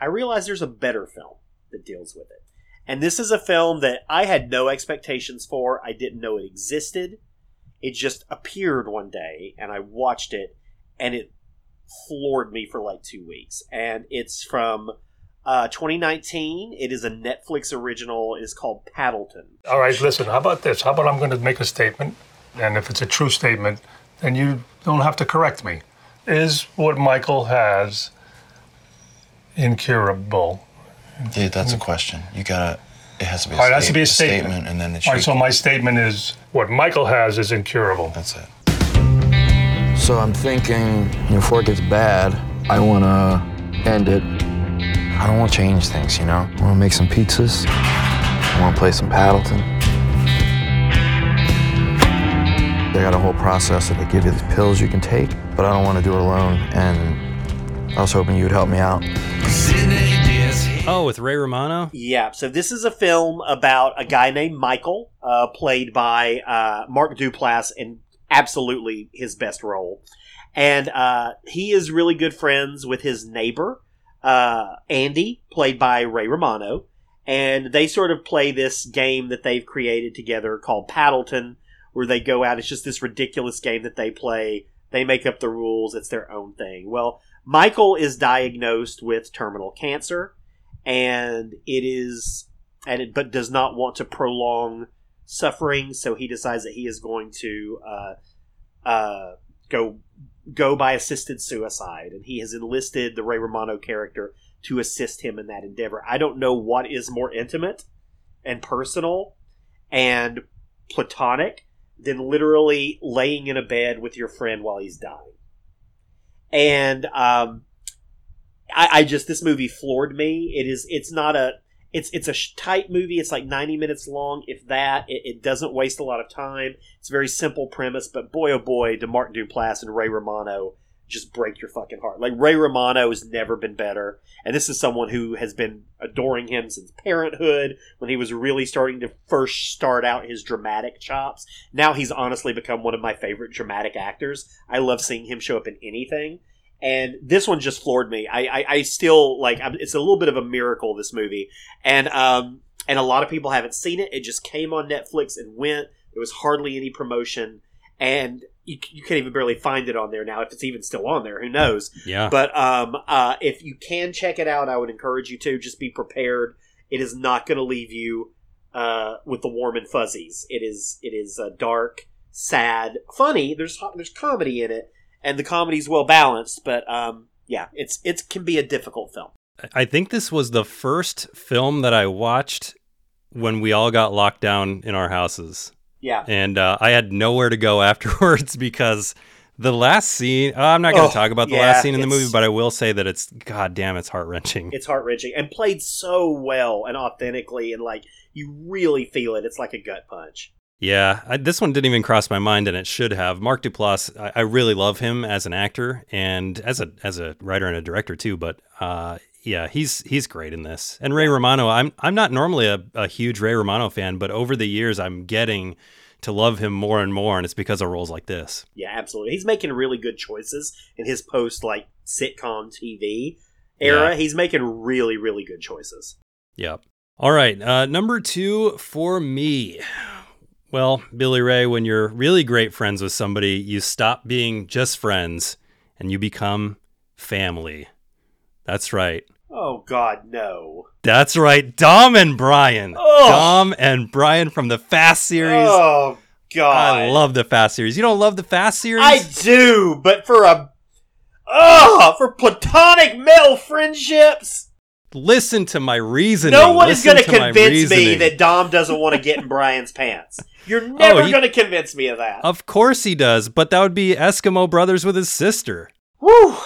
I realized there's a better film that deals with it. And this is a film that I had no expectations for. I didn't know it existed. It just appeared one day, and I watched it, and it floored me for like two weeks. And it's from uh, 2019. It is a Netflix original. It is called Paddleton. All right, listen, how about this? How about I'm going to make a statement, and if it's a true statement, then you don't have to correct me. Is what Michael has incurable? Yeah, that's a question. You gotta. It has to be. A All right, it has to be a statement. and then it All right, so my statement is what Michael has is incurable. That's it. So I'm thinking before it gets bad, I want to end it. I don't want to change things, you know? I want to make some pizzas. I want to play some Paddleton. They got a whole process that they give you these pills you can take, but I don't want to do it alone. And I was hoping you would help me out. Oh, with Ray Romano? Yeah, so this is a film about a guy named Michael, uh, played by uh, Mark Duplass in absolutely his best role. And uh, he is really good friends with his neighbor, uh, Andy, played by Ray Romano. And they sort of play this game that they've created together called Paddleton, where they go out. It's just this ridiculous game that they play. They make up the rules, it's their own thing. Well, Michael is diagnosed with terminal cancer and it is and it but does not want to prolong suffering so he decides that he is going to uh, uh, go go by assisted suicide and he has enlisted the ray romano character to assist him in that endeavor i don't know what is more intimate and personal and platonic than literally laying in a bed with your friend while he's dying and um, I, I just this movie floored me. It is it's not a it's it's a tight movie. It's like ninety minutes long, if that. It, it doesn't waste a lot of time. It's a very simple premise, but boy oh boy, do Mark Duplass and Ray Romano just break your fucking heart. Like Ray Romano has never been better, and this is someone who has been adoring him since Parenthood when he was really starting to first start out his dramatic chops. Now he's honestly become one of my favorite dramatic actors. I love seeing him show up in anything and this one just floored me. I, I, I still like. I'm, it's a little bit of a miracle. This movie, and um, and a lot of people haven't seen it. It just came on Netflix and went. There was hardly any promotion, and you, you can't even barely find it on there now. If it's even still on there, who knows? Yeah. But um, uh, if you can check it out, I would encourage you to. Just be prepared. It is not going to leave you uh, with the warm and fuzzies. It is. It is uh, dark, sad, funny. There's there's comedy in it and the comedy's well balanced. But um, yeah, it's it can be a difficult film. I think this was the first film that I watched when we all got locked down in our houses. Yeah. And uh, I had nowhere to go afterwards because the last scene, oh, I'm not going to Oh, talk about the yeah, last scene in the movie, but I will say that it's, god damn, it's heart wrenching. It's heart wrenching and played so well and authentically, and like you really feel it. It's like a gut punch. Yeah, I, this one didn't even cross my mind, and it should have. Mark Duplass, I, I really love him as an actor and as a as a writer and a director too. But uh, yeah, he's he's great in this. And Ray Romano, I'm I'm not normally a, a huge Ray Romano fan, but over the years, I'm getting to love him more and more, and it's because of roles like this. Yeah, absolutely. He's making really good choices in his post like sitcom TV era. Yeah. He's making really really good choices. Yep. All right, uh, number two for me. Well, Billy Ray, when you're really great friends with somebody, you stop being just friends and you become family. That's right. Oh God, no. That's right. Dom and Brian. Oh. Dom and Brian from the Fast series. Oh God, I love the Fast series. You don't love the Fast series? I do, but for a oh for platonic male friendships. Listen to my reasoning. No one is going to convince me that Dom doesn't want to get in Brian's pants. You're never he- going to convince me of that. Of course he does, but that would be Eskimo Brothers with his sister. Woo! All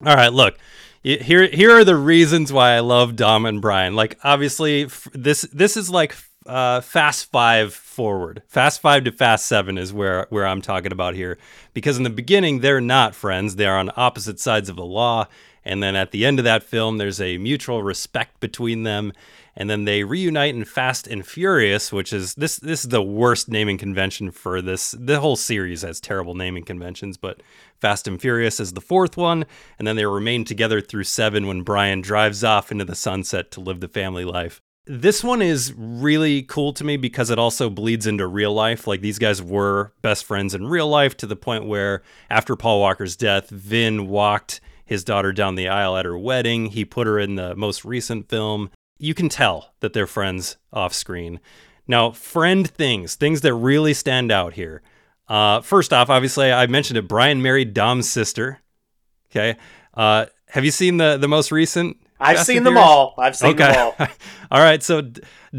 right, look. Here here are the reasons why I love Dom and Brian. Like obviously f- this this is like uh, Fast 5 forward. Fast 5 to Fast 7 is where where I'm talking about here because in the beginning they're not friends. They are on opposite sides of the law and then at the end of that film there's a mutual respect between them and then they reunite in Fast and Furious, which is this this is the worst naming convention for this. The whole series has terrible naming conventions, but Fast and Furious is the fourth one, and then they remain together through seven when Brian drives off into the sunset to live the family life. This one is really cool to me because it also bleeds into real life. Like these guys were best friends in real life to the point where after Paul Walker's death, Vin walked his daughter down the aisle at her wedding. He put her in the most recent film. You can tell that they're friends off screen. Now, friend things, things that really stand out here. Uh, first off, obviously, I mentioned it. Brian married Dom's sister. Okay. Uh, have you seen the the most recent? I've seen them all. I've seen them all. all right. So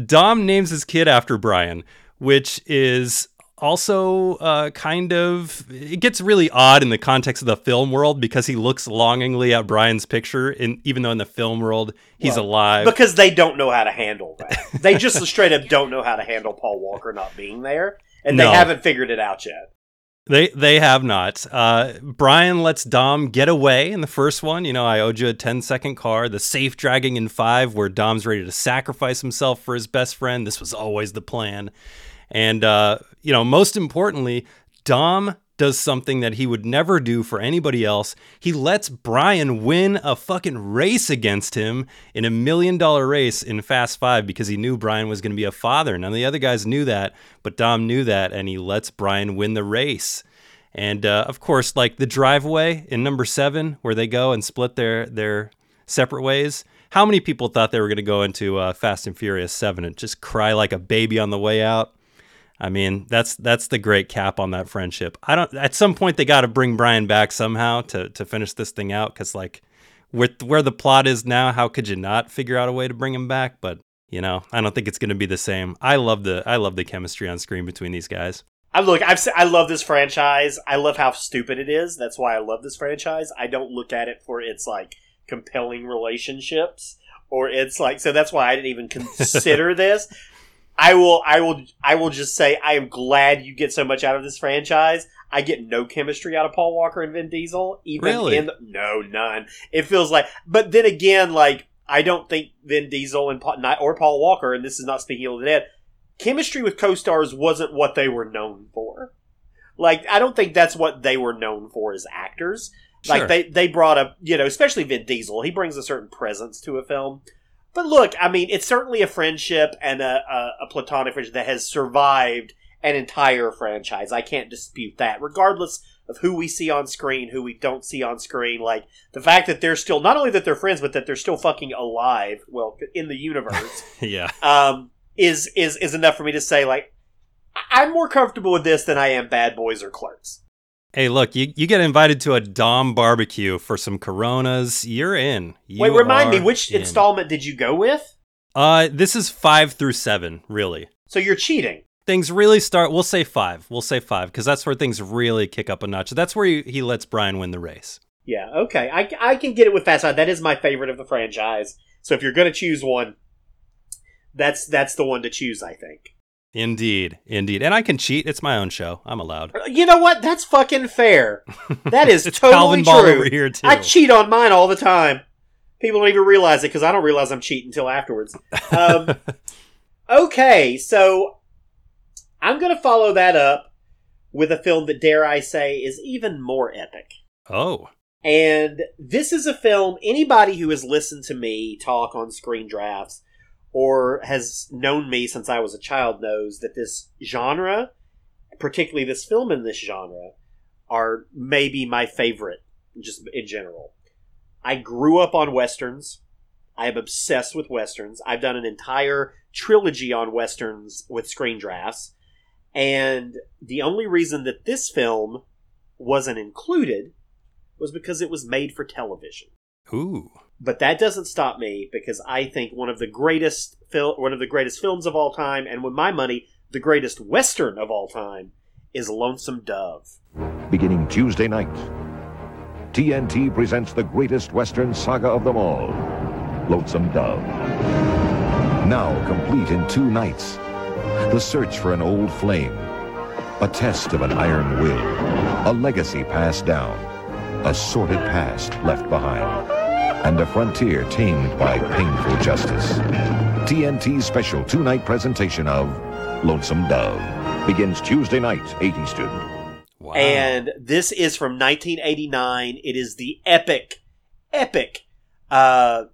Dom names his kid after Brian, which is also uh, kind of it gets really odd in the context of the film world because he looks longingly at Brian's picture, in even though in the film world he's Well, alive. because they don't know how to handle that. They just straight up don't know how to handle Paul Walker not being there, and No. they haven't figured it out yet. They they have not. Uh, Brian lets Dom get away in the first one. You know, I owed you a 10 second car. The safe dragging in five, where Dom's ready to sacrifice himself for his best friend. This was always the plan. And uh, you know, most importantly, Dom does something that he would never do for anybody else. He lets Brian win a fucking race against him in a million dollar race in Fast Five because he knew Brian was going to be a father. None of the other guys knew that, but Dom knew that, and he lets Brian win the race. And uh, of course, like the driveway in number seven, where they go and split their their separate ways. How many people thought they were going to go into uh, Fast and Furious Seven and just cry like a baby on the way out? I mean, that's that's the great cap on that friendship. I don't. At some point, they got to bring Brian back somehow to to finish this thing out. Because like, with where the plot is now, how could you not figure out a way to bring him back? But you know, I don't think it's going to be the same. I love the I love the chemistry on screen between these guys. I look. I've I love this franchise. I love how stupid it is. That's why I love this franchise. I don't look at it for its like compelling relationships or it's like so. That's why I didn't even consider this. I will. I will. I will just say I am glad you get so much out of this franchise. I get no chemistry out of Paul Walker and Vin Diesel. Even Really? in the, no none. It feels like. But then again, like I don't think Vin Diesel and Paul, or Paul Walker, and this is not speaking of the dead. Chemistry with co-stars wasn't what they were known for. Like I don't think that's what they were known for as actors. Like they they brought up, you know, especially Vin Diesel. He brings a certain presence to a film. But look, I mean, it's certainly a friendship and a, a, a platonic friendship that has survived an entire franchise. I can't dispute that, regardless of who we see on screen, who we don't see on screen. Like the fact that they're still not only that they're friends, but that they're still fucking alive. Well, in the universe, yeah. um, is is is enough for me to say like I'm more comfortable with this than I am Bad Boys or Clerks. Hey, look, you, you get invited to a Dom barbecue for some Coronas. You're in. You Wait, remind me which in. installment did you go with? Uh, this is five through seven, really. So you're cheating. Things really start. We'll say five. We'll say five because that's where things really kick up a notch. That's where he, he lets Brian win the race. Yeah, okay. I, I can get it with Fast Five. That is my favorite of the franchise. So if you're going to choose one, that's that's the one to choose, I think. Indeed, indeed. And I can cheat. It's my own show. I'm allowed. You know what? That's fucking fair. That is totally Calvinball true. over here, too. I cheat on mine all the time. People don't even realize it because I don't realize I'm cheating until afterwards. Um, okay, so I'm going to follow that up with a film that, dare I say, is even more epic. Oh, And this is a film, anybody who has listened to me talk on screen drafts or has known me since I was a child knows that this genre, particularly this film in this genre, are maybe my favorite just in general. I grew up on westerns. I am obsessed with westerns. I've done an entire trilogy on westerns with screen drafts. And the only reason that this film wasn't included was because it was made for television. ooh. But that doesn't stop me because I think one of the greatest fil- one of the greatest films of all time, and with my money, the greatest western of all time, is Lonesome Dove. Beginning Tuesday night, TNT presents the greatest Western saga of them all Lonesome Dove. Now complete in two nights. The search for an old flame, a test of an iron will, a legacy passed down, a sordid past left behind, and a frontier tamed by painful justice. TNT's special two night presentation of Lonesome Dove begins Tuesday night, 8 Eastern. And this is from 1989. It is the epic, epic uh,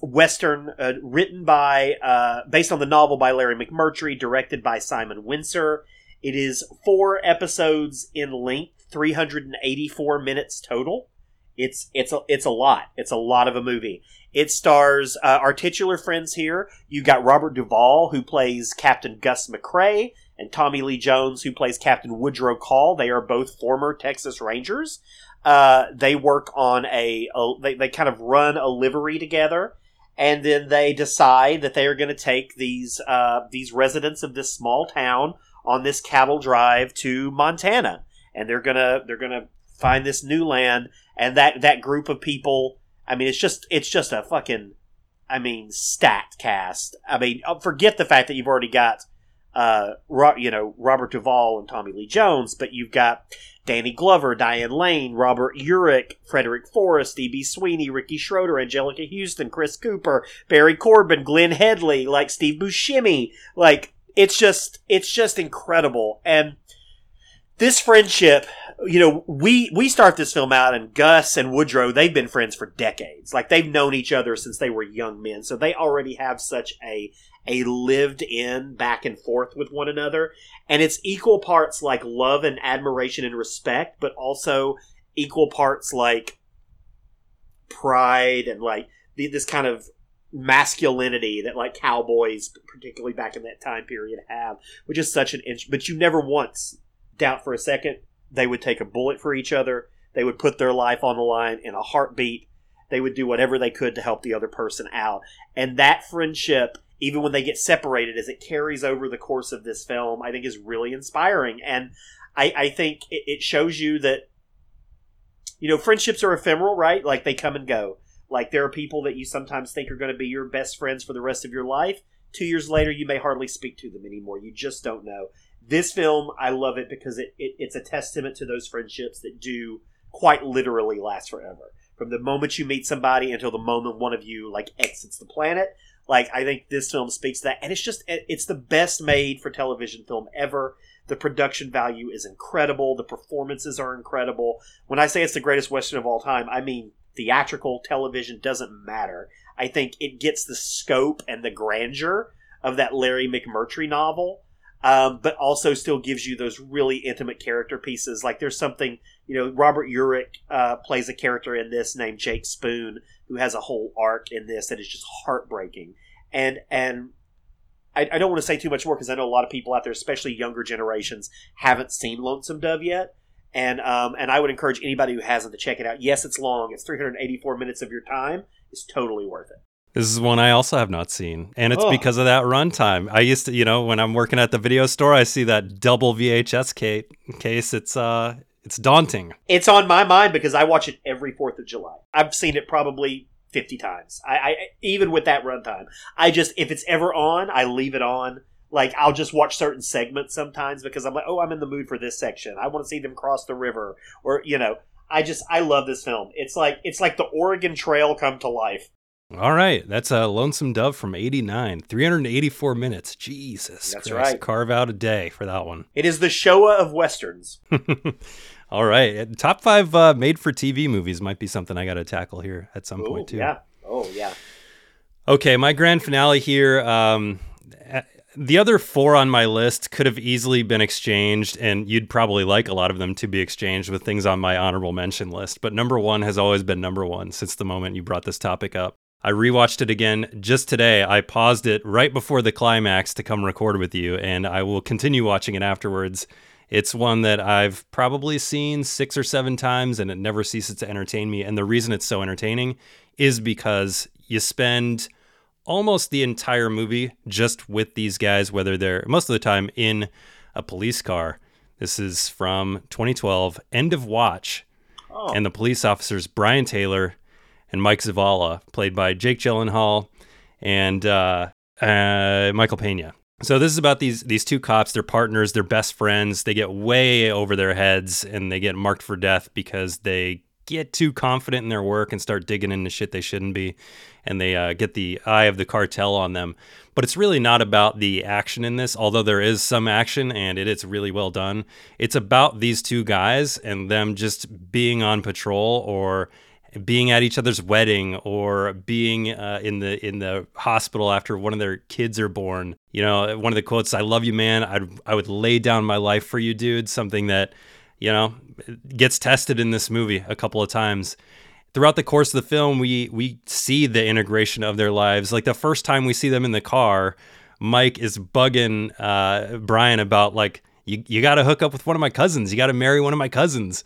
western uh, written by, uh, based on the novel by Larry McMurtry, directed by Simon Wincer. It is four episodes in length, 384 minutes total. It's it's a it's a lot. It's a lot of a movie. It stars uh, our titular friends here. You got Robert Duvall who plays Captain Gus McCrae and Tommy Lee Jones who plays Captain Woodrow Call. They are both former Texas Rangers. Uh, they work on a, a they they kind of run a livery together, and then they decide that they are going to take these uh, these residents of this small town on this cattle drive to Montana, and they're gonna they're gonna find this new land, and that that group of people. I mean, it's just it's just a fucking, I mean, stat cast. I mean, uh, forget the fact that you've already got, uh, Ro- you know, Robert Duvall and Tommy Lee Jones, but you've got Danny Glover, Diane Lane, Robert Urich, Frederick Forrest, D.B. Sweeney, Ricky Schroeder, Anjelica Huston, Chris Cooper, Barry Corbin, Glenne Headly, like Steve Buscemi. Like it's just it's just incredible. And this friendship, you know, we we start this film out and Gus and Woodrow, they've been friends for decades. Like they've known each other since they were young men. So they already have such a a lived in back and forth with one another. And it's equal parts like love and admiration and respect, but also equal parts like pride and like this kind of masculinity that like cowboys, particularly back in that time period, have, which is such an inch. But you never once doubt for a second they would take a bullet for each other. They would put their life on the line in a heartbeat. They would do whatever they could to help the other person out. And that friendship, even when they get separated, as it carries over the course of this film, I think is really inspiring. And I, I think it, it shows you that, you know, friendships are ephemeral, right? Like they come and go. Like there are people that you sometimes think are going to be your best friends for the rest of your life. Two years later, you may hardly speak to them anymore. You just don't know. This film, I love it because it, it it's a testament to those friendships that do quite literally last forever. From the moment you meet somebody until the moment one of you like exits the planet. Like I think this film speaks to that, and it's just it's the best made for television film ever. The production value is incredible. The performances are incredible. When I say it's the greatest western of all time, I mean theatrical television doesn't matter. I think it gets the scope and the grandeur of that Larry McMurtry novel, um, but also still gives you those really intimate character pieces. Like there's something, you know, Robert Urich uh, plays a character in this named Jake Spoon, who has a whole arc in this that is just heartbreaking. And and I, I don't want to say too much more because I know a lot of people out there, especially younger generations, haven't seen Lonesome Dove yet. And um, and I would encourage anybody who hasn't to check it out. Yes, it's long. It's 384 minutes of your time. It's totally worth it. This is one I also have not seen, and it's Oh. because of that runtime. I used to, you know, when I'm working at the video store, I see that double VHS case. It's uh, it's daunting. It's on my mind because I watch it every Fourth of July. I've seen it probably 50 times. I, I even with that runtime, I just if it's ever on, I leave it on. Like I'll just watch certain segments sometimes because I'm like, oh, I'm in the mood for this section. I want to see them cross the river, or you know, I just I love this film. It's like it's like the Oregon Trail come to life. All right, that's a Lonesome Dove from '89, 384 minutes. Jesus, That's Christ. right. Carve out a day for that one. It is the Shoah of westerns. All right, uh, top five uh, made-for-TV movies might be something I got to tackle here at some Ooh, point too. yeah. Oh yeah. Okay, my grand finale here. Um, the other four on my list could have easily been exchanged, and you'd probably like a lot of them to be exchanged with things on my honorable mention list. But number one has always been number one since the moment you brought this topic up. I rewatched it again just today. I paused it right before the climax to come record with you, and I will continue watching it afterwards. It's one that I've probably seen six or seven times, and it never ceases to entertain me. And the reason it's so entertaining is because you spend almost the entire movie just with these guys, whether they're most of the time in a police car. This is from 2012, End of Watch. Oh. And the police officers, Brian Taylor and Mike Zavala, played by Jake Gyllenhaal and uh, uh, Michael Pena. So this is about these these two cops. They're partners. They're best friends. They get way over their heads and they get marked for death because they get too confident in their work and start digging into shit they shouldn't be, and they uh, get the eye of the cartel on them. But it's really not about the action in this, although there is some action and it is really well done. It's about these two guys and them just being on patrol or being at each other's wedding or being uh, in the in the hospital after one of their kids are born. You know, one of the quotes, "I love you, man. I I would lay down my life for you, dude." Something that you know gets tested in this movie a couple of times. Throughout the course of the film, we we see the integration of their lives. Like the first time we see them in the car, Mike is bugging uh, Brian about like you you got to hook up with one of my cousins. You got to marry one of my cousins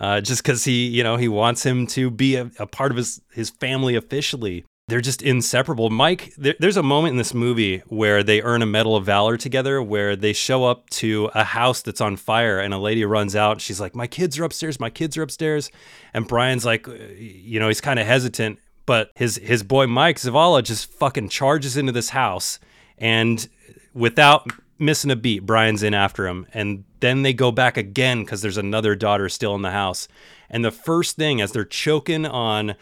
uh, just because he, you know, he wants him to be a, a part of his his family officially. they're just inseparable. Mike, there, there's a moment in this movie where they earn a Medal of Valor together, where they show up to a house that's on fire, and a lady runs out. She's like, "My kids are upstairs. My kids are upstairs." And Brian's like, you know, he's kind of hesitant, but his his boy Mike Zavala just fucking charges into this house, and without missing a beat, Brian's in after him, and then they go back again because there's another daughter still in the house. And the first thing, as they're choking on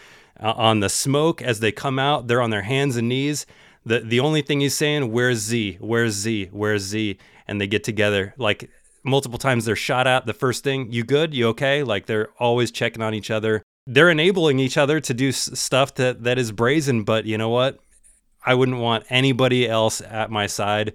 uh, on the smoke as they come out. They're on their hands and knees. The the only thing he's saying, "Where's Z? Where's Z? Where's Z?" And they get together like multiple times. They're shot at. The first thing, "You good? You okay?" Like they're always checking on each other. They're enabling each other to do s- stuff that that is brazen. But you know what? I wouldn't want anybody else at my side.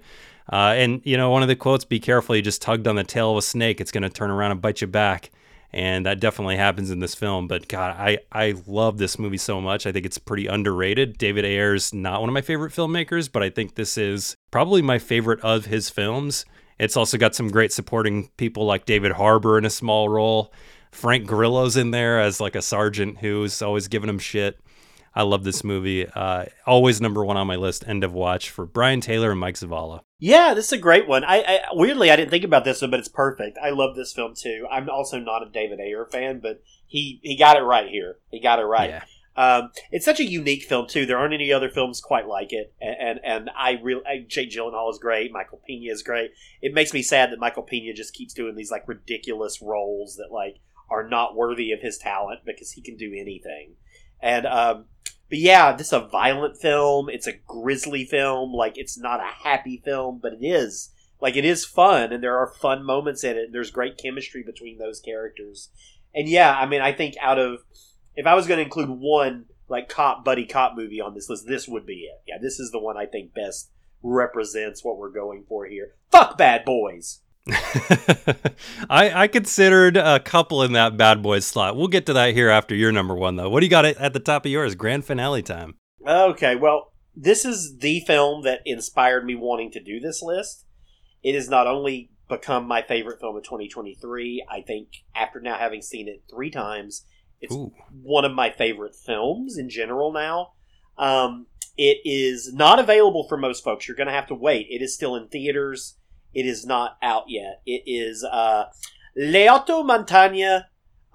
Uh, and you know, one of the quotes: "Be careful. You just tugged on the tail of a snake. It's going to turn around and bite you back." and that definitely happens in this film. But God, I I love this movie so much. I think it's pretty underrated. David Ayer's not one of my favorite filmmakers, but I think this is probably my favorite of his films. It's also got some great supporting people like David Harbour in a small role. Frank Grillo's in there as like a sergeant who's always giving him shit. I love this movie. Uh, always number one on my list. End of watch for Brian Taylor and Mike Zavala. Yeah, this is a great one. I, I weirdly I didn't think about this one, but it's perfect. I love this film too. I'm also not a David Ayer fan, but he he got it right here. He got it right. Yeah. Um, it's such a unique film too. There aren't any other films quite like it, and and, and I really Jake Gyllenhaal is great. Michael Pena is great. It makes me sad that Michael Pena just keeps doing these like ridiculous roles that like are not worthy of his talent because he can do anything. And um, but yeah, this is a violent film. It's a grisly film. Like it's not a happy film, but it is. Like it is fun, and there are fun moments in it. And there's great chemistry between those characters. And yeah, I mean, I think out of if I was going to include one like cop buddy cop movie on this list, this would be it. Yeah, this is the one I think best represents what we're going for here. Fuck Bad Boys. I, I considered a couple in that bad boys slot. We'll get to that here after your number one, though. What do you got at the top of yours? Grand finale time. Okay, well, this is the film that inspired me wanting to do this list. It has not only become my favorite film of 2023, I think after now having seen it three times, it's Ooh. one of my favorite films in general now. Um, it is not available for most folks. You're going to have to wait. It is still in theaters. It is not out yet. It is uh, Le Otto Montagne,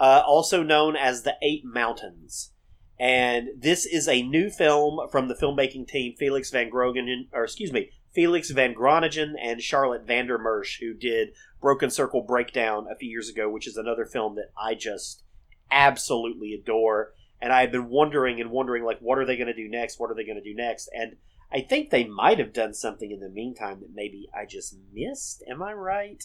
uh, also known as The Eight Mountains. And this is a new film from the filmmaking team Felix van Groeningen, or excuse me, Felix van Groeningen and Charlotte Vandermeersch, who did Broken Circle Breakdown a few years ago, which is another film that I just absolutely adore. And I have been wondering and wondering, like, what are they going to do next? What are they going to do next? And I think they might have done something in the meantime that maybe I just missed. Am I right?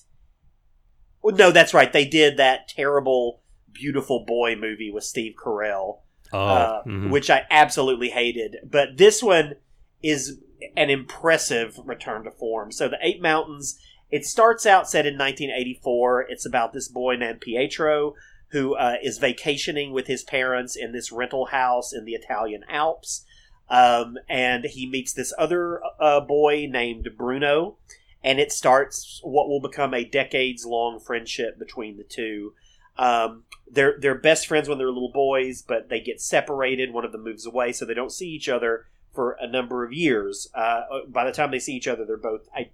Well, no, that's right. They did that terrible, beautiful boy movie with Steve Carell, Oh, uh, mhm. which I absolutely hated. But this one is an impressive return to form. So, The Eight Mountains, it starts out set in 1984. It's about this boy named Pietro who uh, is vacationing with his parents in this rental house in the Italian Alps. Um, and he meets this other uh, boy named Bruno, and it starts what will become a decades long friendship between the two. Um, they're they're best friends when they're little boys, but they get separated. One of them moves away, so they don't see each other for a number of years. Uh, by the time they see each other, they're both I,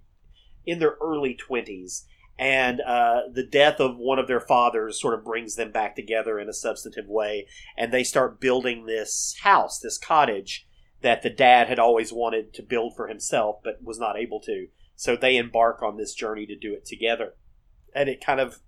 in their early twenties, and uh, the death of one of their fathers sort of brings them back together in a substantive way, and they start building this house, this cottage that the dad had always wanted to build for himself, but was not able to. So they embark on this journey to do it together, and it kind of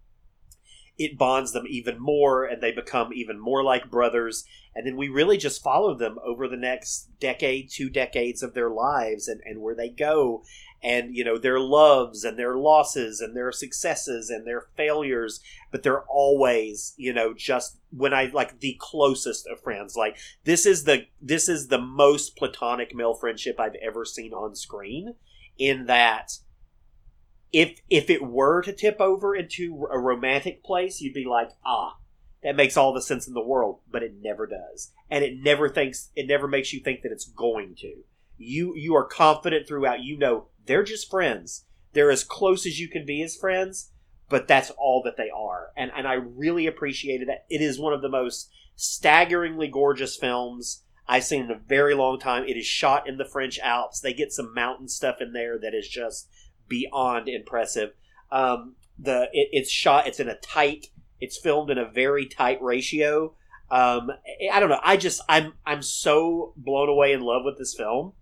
it bonds them even more and they become even more like brothers. And then we really just follow them over the next decade two decades of their lives and, and where they go and you know their loves and their losses and their successes and their failures but they're always you know just when i like the closest of friends like this is the this is the most platonic male friendship i've ever seen on screen in that if if it were to tip over into a romantic place, you'd be like, ah, that makes all the sense in the world, but it never does, and it never thinks it never makes you think that it's going to. You you are confident throughout. You know they're just friends. They're as close as you can be as friends, but that's all that they are, and and I really appreciated that. It is one of the most staggeringly gorgeous films I've seen in a very long time. It is shot in the French Alps. They get some mountain stuff in there that is just beyond impressive. Um, the it, it's shot. It's in a tight. It's filmed in a very tight ratio. Um, I don't know. I just I'm I'm so blown away in love with this film,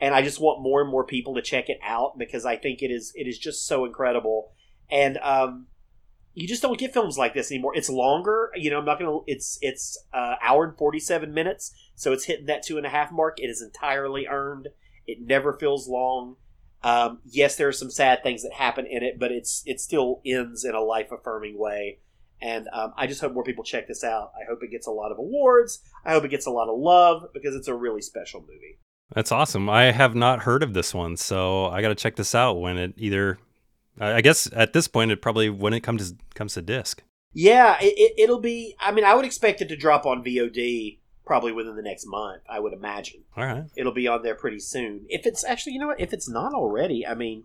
and I just want more and more people to check it out because I think it is it is just so incredible. And um, you just don't get films like this anymore. It's longer. You know, I'm not gonna. It's it's uh, hour and forty seven minutes, so it's hitting that two and a half mark. It is entirely earned. It never feels long. Um, yes, there are some sad things that happen in it, but it's it still ends in a life affirming way. And um, I just hope more people check this out. I hope it gets a lot of awards. I hope it gets a lot of love because it's a really special movie. That's awesome. I have not heard of this one, so I got to check this out when it either. I guess at this point, it probably when it comes comes to disc. Yeah, it, it, will be. I mean, I would expect it to drop on VOD probably within the next month. I would imagine. All right, it'll be on there pretty soon. If it's actually, you know what? If it's not already, I mean,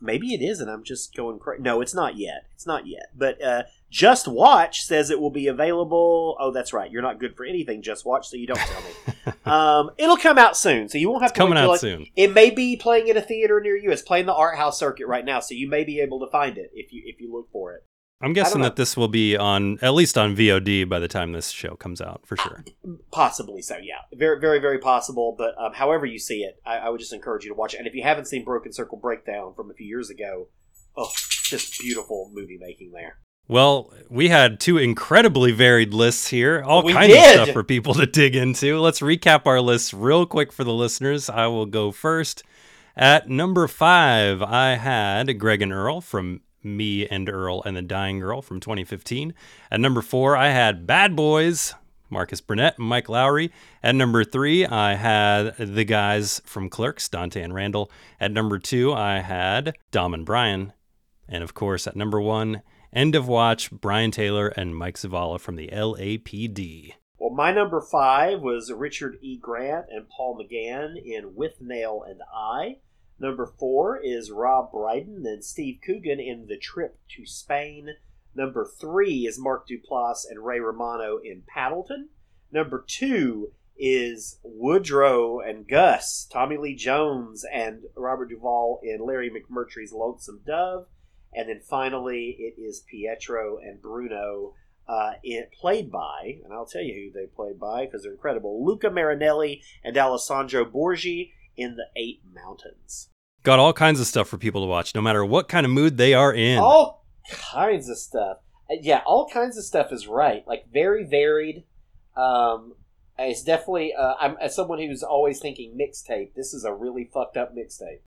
maybe it is, and I'm just going crazy. No, it's not yet. It's not yet. But uh, JustWatch says it will be available. Oh, that's right. You're not good for anything, JustWatch, so you don't tell me. um, it'll come out soon, so you won't have it's to coming out like, soon. It may be playing at a theater near you. It's playing the art house circuit right now, so you may be able to find it if you if you look for it. I'm guessing that this will be on at least on VOD by the time this show comes out for sure. Possibly so, yeah. Very, very, very possible. But um, however you see it, I, I, would just encourage you to watch it. And if you haven't seen Broken Circle Breakdown from a few years ago, oh, just beautiful movie making there. Well, we had two incredibly varied lists here, all we kinds did. of stuff for people to dig into. Let's recap our lists real quick for the listeners. I will go first. At number five, I had Greg and Earl from me and Earl and the Dying Girl from 2015. At number four, I had Bad Boys, Marcus Burnett and Mike Lowrey. At number three, I had the guys from Clerks, Dante and Randall. At number two, I had Dom and Brian. And of course, at number one, End of Watch, Brian Taylor and Mike Zavala from the LAPD. Well, my number five was Richard E. Grant and Paul McGann in Withnail and I. Number four is Rob Brydon and Steve Coogan in The Trip to Spain. Number three is Mark Duplass and Ray Romano in Paddleton. Number two is Woodrow and Gus, Tommy Lee Jones and Robert Duvall in Larry McMurtry's Lonesome Dove. And then finally, it is Pietro and Bruno, uh, played by, and I'll tell you who they played by because they're incredible Luca Marinelli and Alessandro Borghi in the Eight Mountains. Got all kinds of stuff for people to watch, no matter what kind of mood they are in. All kinds of stuff. Uh, Yeah, all kinds of stuff is right. Like very varied. Um, it's definitely. Uh, I'm as someone who's always thinking mixtape. This is a really fucked up mixtape.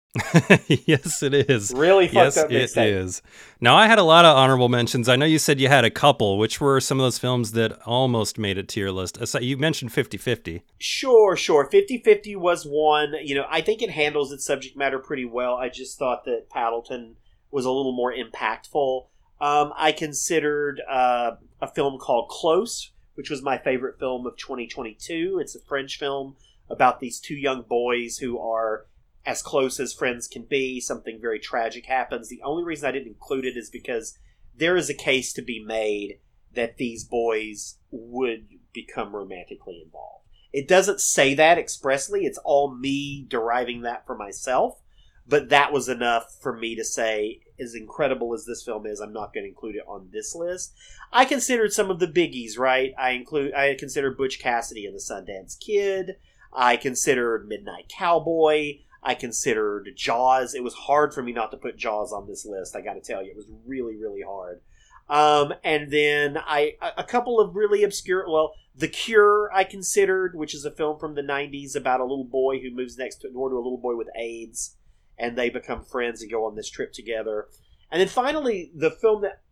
yes, it is. Really fucked yes, up it mixtape. is. Now, I had a lot of honorable mentions. I know you said you had a couple. Which were some of those films that almost made it to your list? You mentioned 50 50. Sure, sure. 50-50 was one. You know, I think it handles its subject matter pretty well. I just thought that Paddleton was a little more impactful. Um, I considered uh, a film called Close, which was my favorite film of 2022. It's a French film about these two young boys who are as close as friends can be. Something very tragic happens. The only reason I didn't include it is because there is a case to be made that these boys would become romantically involved. It doesn't say that expressly. It's all me deriving that for myself. But that was enough for me to say, as incredible as this film is, I'm not going to include it on this list. I considered some of the biggies, right? I include I considered Butch Cassidy and the Sundance Kid. I considered Midnight Cowboy. I considered Jaws. It was hard for me not to put Jaws on this list. I got to tell you, it was really, really hard. Um, and then I a couple of really obscure. Well, The Cure I considered, which is a film from the '90s about a little boy who moves next door to a little boy with AIDS, and they become friends and go on this trip together. And then finally, the film that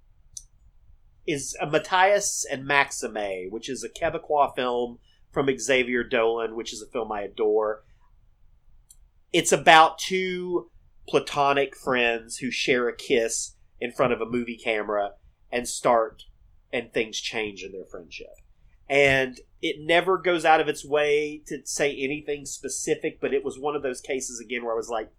is uh, Matthias and Maxime, which is a Quebecois film from Xavier Dolan, which is a film I adore. It's about two platonic friends who share a kiss in front of a movie camera and start, and things change in their friendship. And it never goes out of its way to say anything specific, but it was one of those cases again where I was like,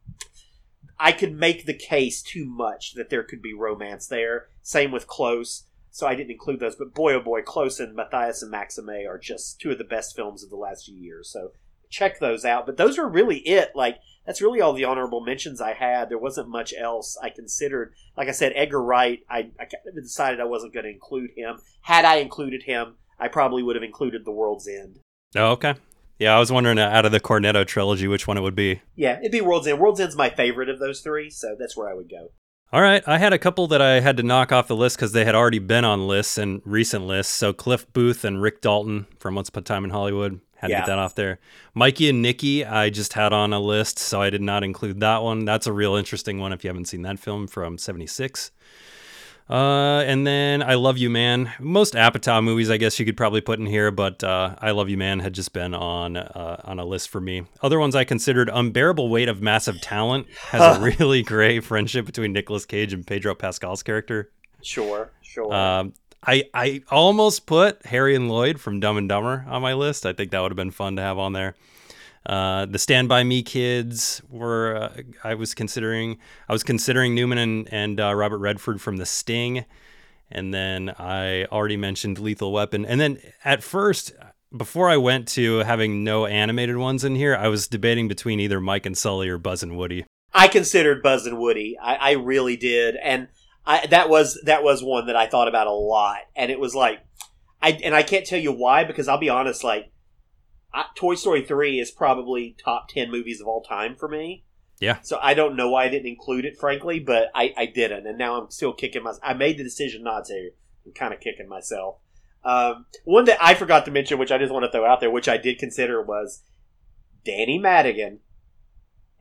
I could make the case too much that there could be romance there. Same with Close. so I didn't include those. But boy, oh boy, Close and Matthias and Maxime are just two of the best films of the last few years. So check those out. But those are really it. Like that's really all the honorable mentions I had. There wasn't much else I considered. Like I said, Edgar Wright. I, I decided I wasn't going to include him. Had I included him, I probably would have included The World's End. Oh, okay. Yeah, I was wondering uh, out of the Cornetto trilogy, which one it would be. Yeah, it'd be World's End. World's End's my favorite of those three, so that's where I would go. All right, I had a couple that I had to knock off the list because they had already been on lists and recent lists. So Cliff Booth and Rick Dalton from Once Upon a Time in Hollywood had to get that off there. Mikey and Nicky, I just had on a list, so I did not include that one. That's a real interesting one if you haven't seen that film from '76. Uh, and then I Love You Man. Most Apatow movies, I guess you could probably put in here, but uh, I Love You Man had just been on uh, on a list for me. Other ones I considered Unbearable Weight of Massive Talent has a really great friendship between Nicolas Cage and Pedro Pascal's character. Sure, sure. Um, I I almost put Harry and Lloyd from Dumb and Dumber on my list. I think that would have been fun to have on there. Uh, the Stand by Me kids were uh, I was considering I was considering Newman and and uh, Robert Redford from The Sting, and then I already mentioned Lethal Weapon. And then at first, before I went to having no animated ones in here, I was debating between either Mike and Sully or Buzz and Woody. I considered Buzz and Woody. I, I really did, and I, that was that was one that I thought about a lot. And it was like, I and I can't tell you why because I'll be honest. Like, I, Toy Story three is probably top ten movies of all time for me. Yeah. So I don't know why I didn't include it, frankly, but I, I didn't, and now I'm still kicking myself. I made the decision not to. I'm kind of kicking myself. Um, one that I forgot to mention, which I just want to throw out there, which I did consider, was Danny Madigan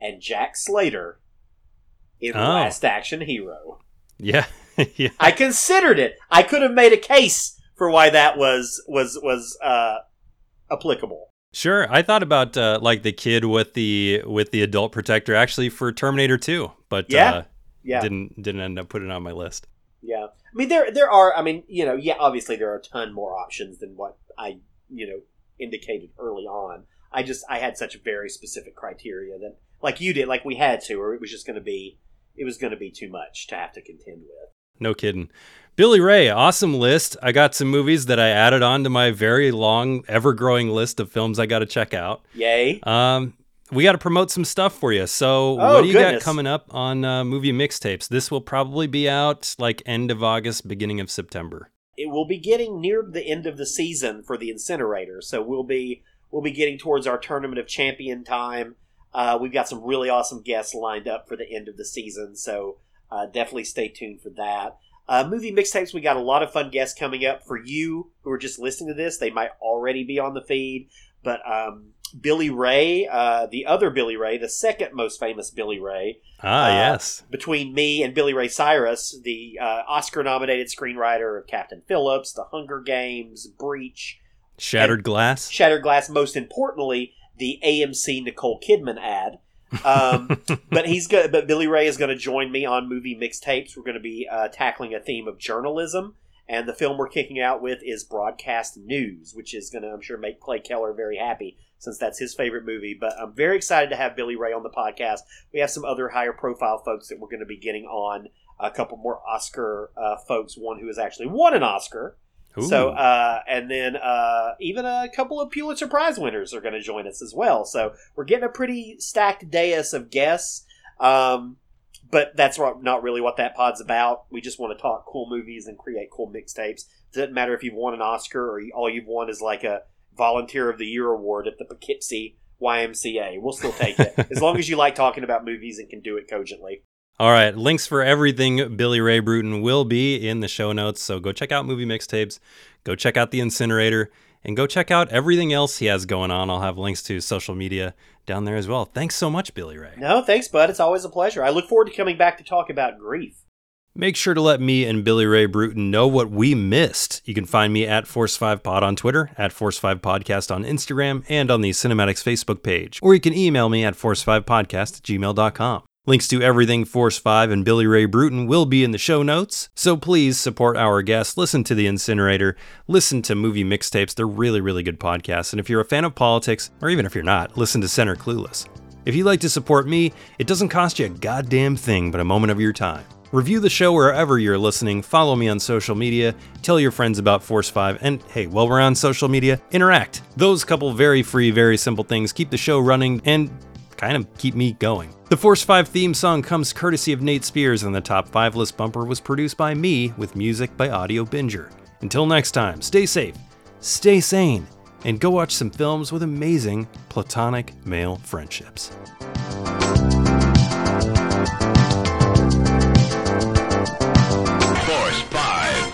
and Jack Slater in Oh. Last Action Hero. Yeah, yeah. I considered it. I could have made a case for why that was was was uh, applicable. Sure, I thought about uh, like the kid with the with the adult protector actually for Terminator 2, but Yeah, uh, yeah. didn't didn't end up putting it on my list. Yeah, I mean there there are. I mean you know yeah obviously there are a ton more options than what I you know indicated early on. I just I had such very specific criteria that like you did like we had to or it was just going to be it was going to be too much to have to contend with. No kidding. Billy Ray, awesome list. I got some movies that I added on to my very long, ever growing list of films I got to check out. Yay! Um, we got to promote some stuff for you. So, Oh, what do you got coming up on uh, movie mixtapes? This will probably be out like end of August, beginning of September. it will be getting near the end of the season for the incinerator so we'll be we'll be getting towards our tournament of champion time uh, we've got some really awesome guests lined up for the end of the season so uh, definitely stay tuned for that uh, movie mixtapes we got a lot of fun guests coming up for you who are just listening to this they might already be on the feed but um, billy ray uh, the other billy ray the second most famous billy ray Ah, uh, yes. between me and Billy Ray Cyrus, the uh, Oscar-nominated screenwriter of Captain Phillips, The Hunger Games, Breach, Shattered Glass. Shattered Glass. Most importantly, the AMC Nicole Kidman ad. Um, but he's go- but Billy Ray is going to join me on movie mixtapes. We're going to be uh, tackling a theme of journalism, and the film we're kicking out with is broadcast news, which is going to, I'm sure, make Clay Keller very happy since that's his favorite movie. But I'm very excited to have Billy Ray on the podcast. We have some other higher profile folks that we're going to be getting on. A couple more Oscar uh, folks, one who has actually won an Oscar. So, uh, and then uh, even a couple of Pulitzer Prize winners are going to join us as well. So we're getting a pretty stacked dais of guests. Um, but that's not really what that pod's about. We just want to talk cool movies and create cool mixtapes. Doesn't matter if you've won an Oscar or all you've won is like a Volunteer of the Year award at the Poughkeepsie YMCA. We'll still take it as long as you like talking about movies and can do it cogently. All right, links for everything Billy Ray Brewton will be in the show notes. So go check out movie mixtapes, go check out the incinerator, and go check out everything else he has going on. I'll have links to social media down there as well. Thanks so much, Billy Ray. No, thanks, bud. It's always a pleasure. I look forward to coming back to talk about grief. Make sure to let me and Billy Ray Brewton know what we missed. You can find me at Force5Pod on Twitter, at Force5Podcast on Instagram, and on the Cinematics Facebook page. Or you can email me at Force5Podcast at gmail.com. Links to everything Force 5 and Billy Ray Brewton will be in the show notes, so please support our guests. Listen to The Incinerator, listen to movie mixtapes. They're really, really good podcasts. And if you're a fan of politics, or even if you're not, listen to Center Clueless. If you'd like to support me, it doesn't cost you a goddamn thing but a moment of your time. Review the show wherever you're listening, follow me on social media, tell your friends about Force 5, and hey, while we're on social media, interact. Those couple very free, very simple things keep the show running and kind of keep me going. The Force 5 theme song comes courtesy of Nate Spears, and the top 5 list bumper was produced by me with music by Audio Binger. Until next time, stay safe, stay sane, and go watch some films with amazing platonic male friendships.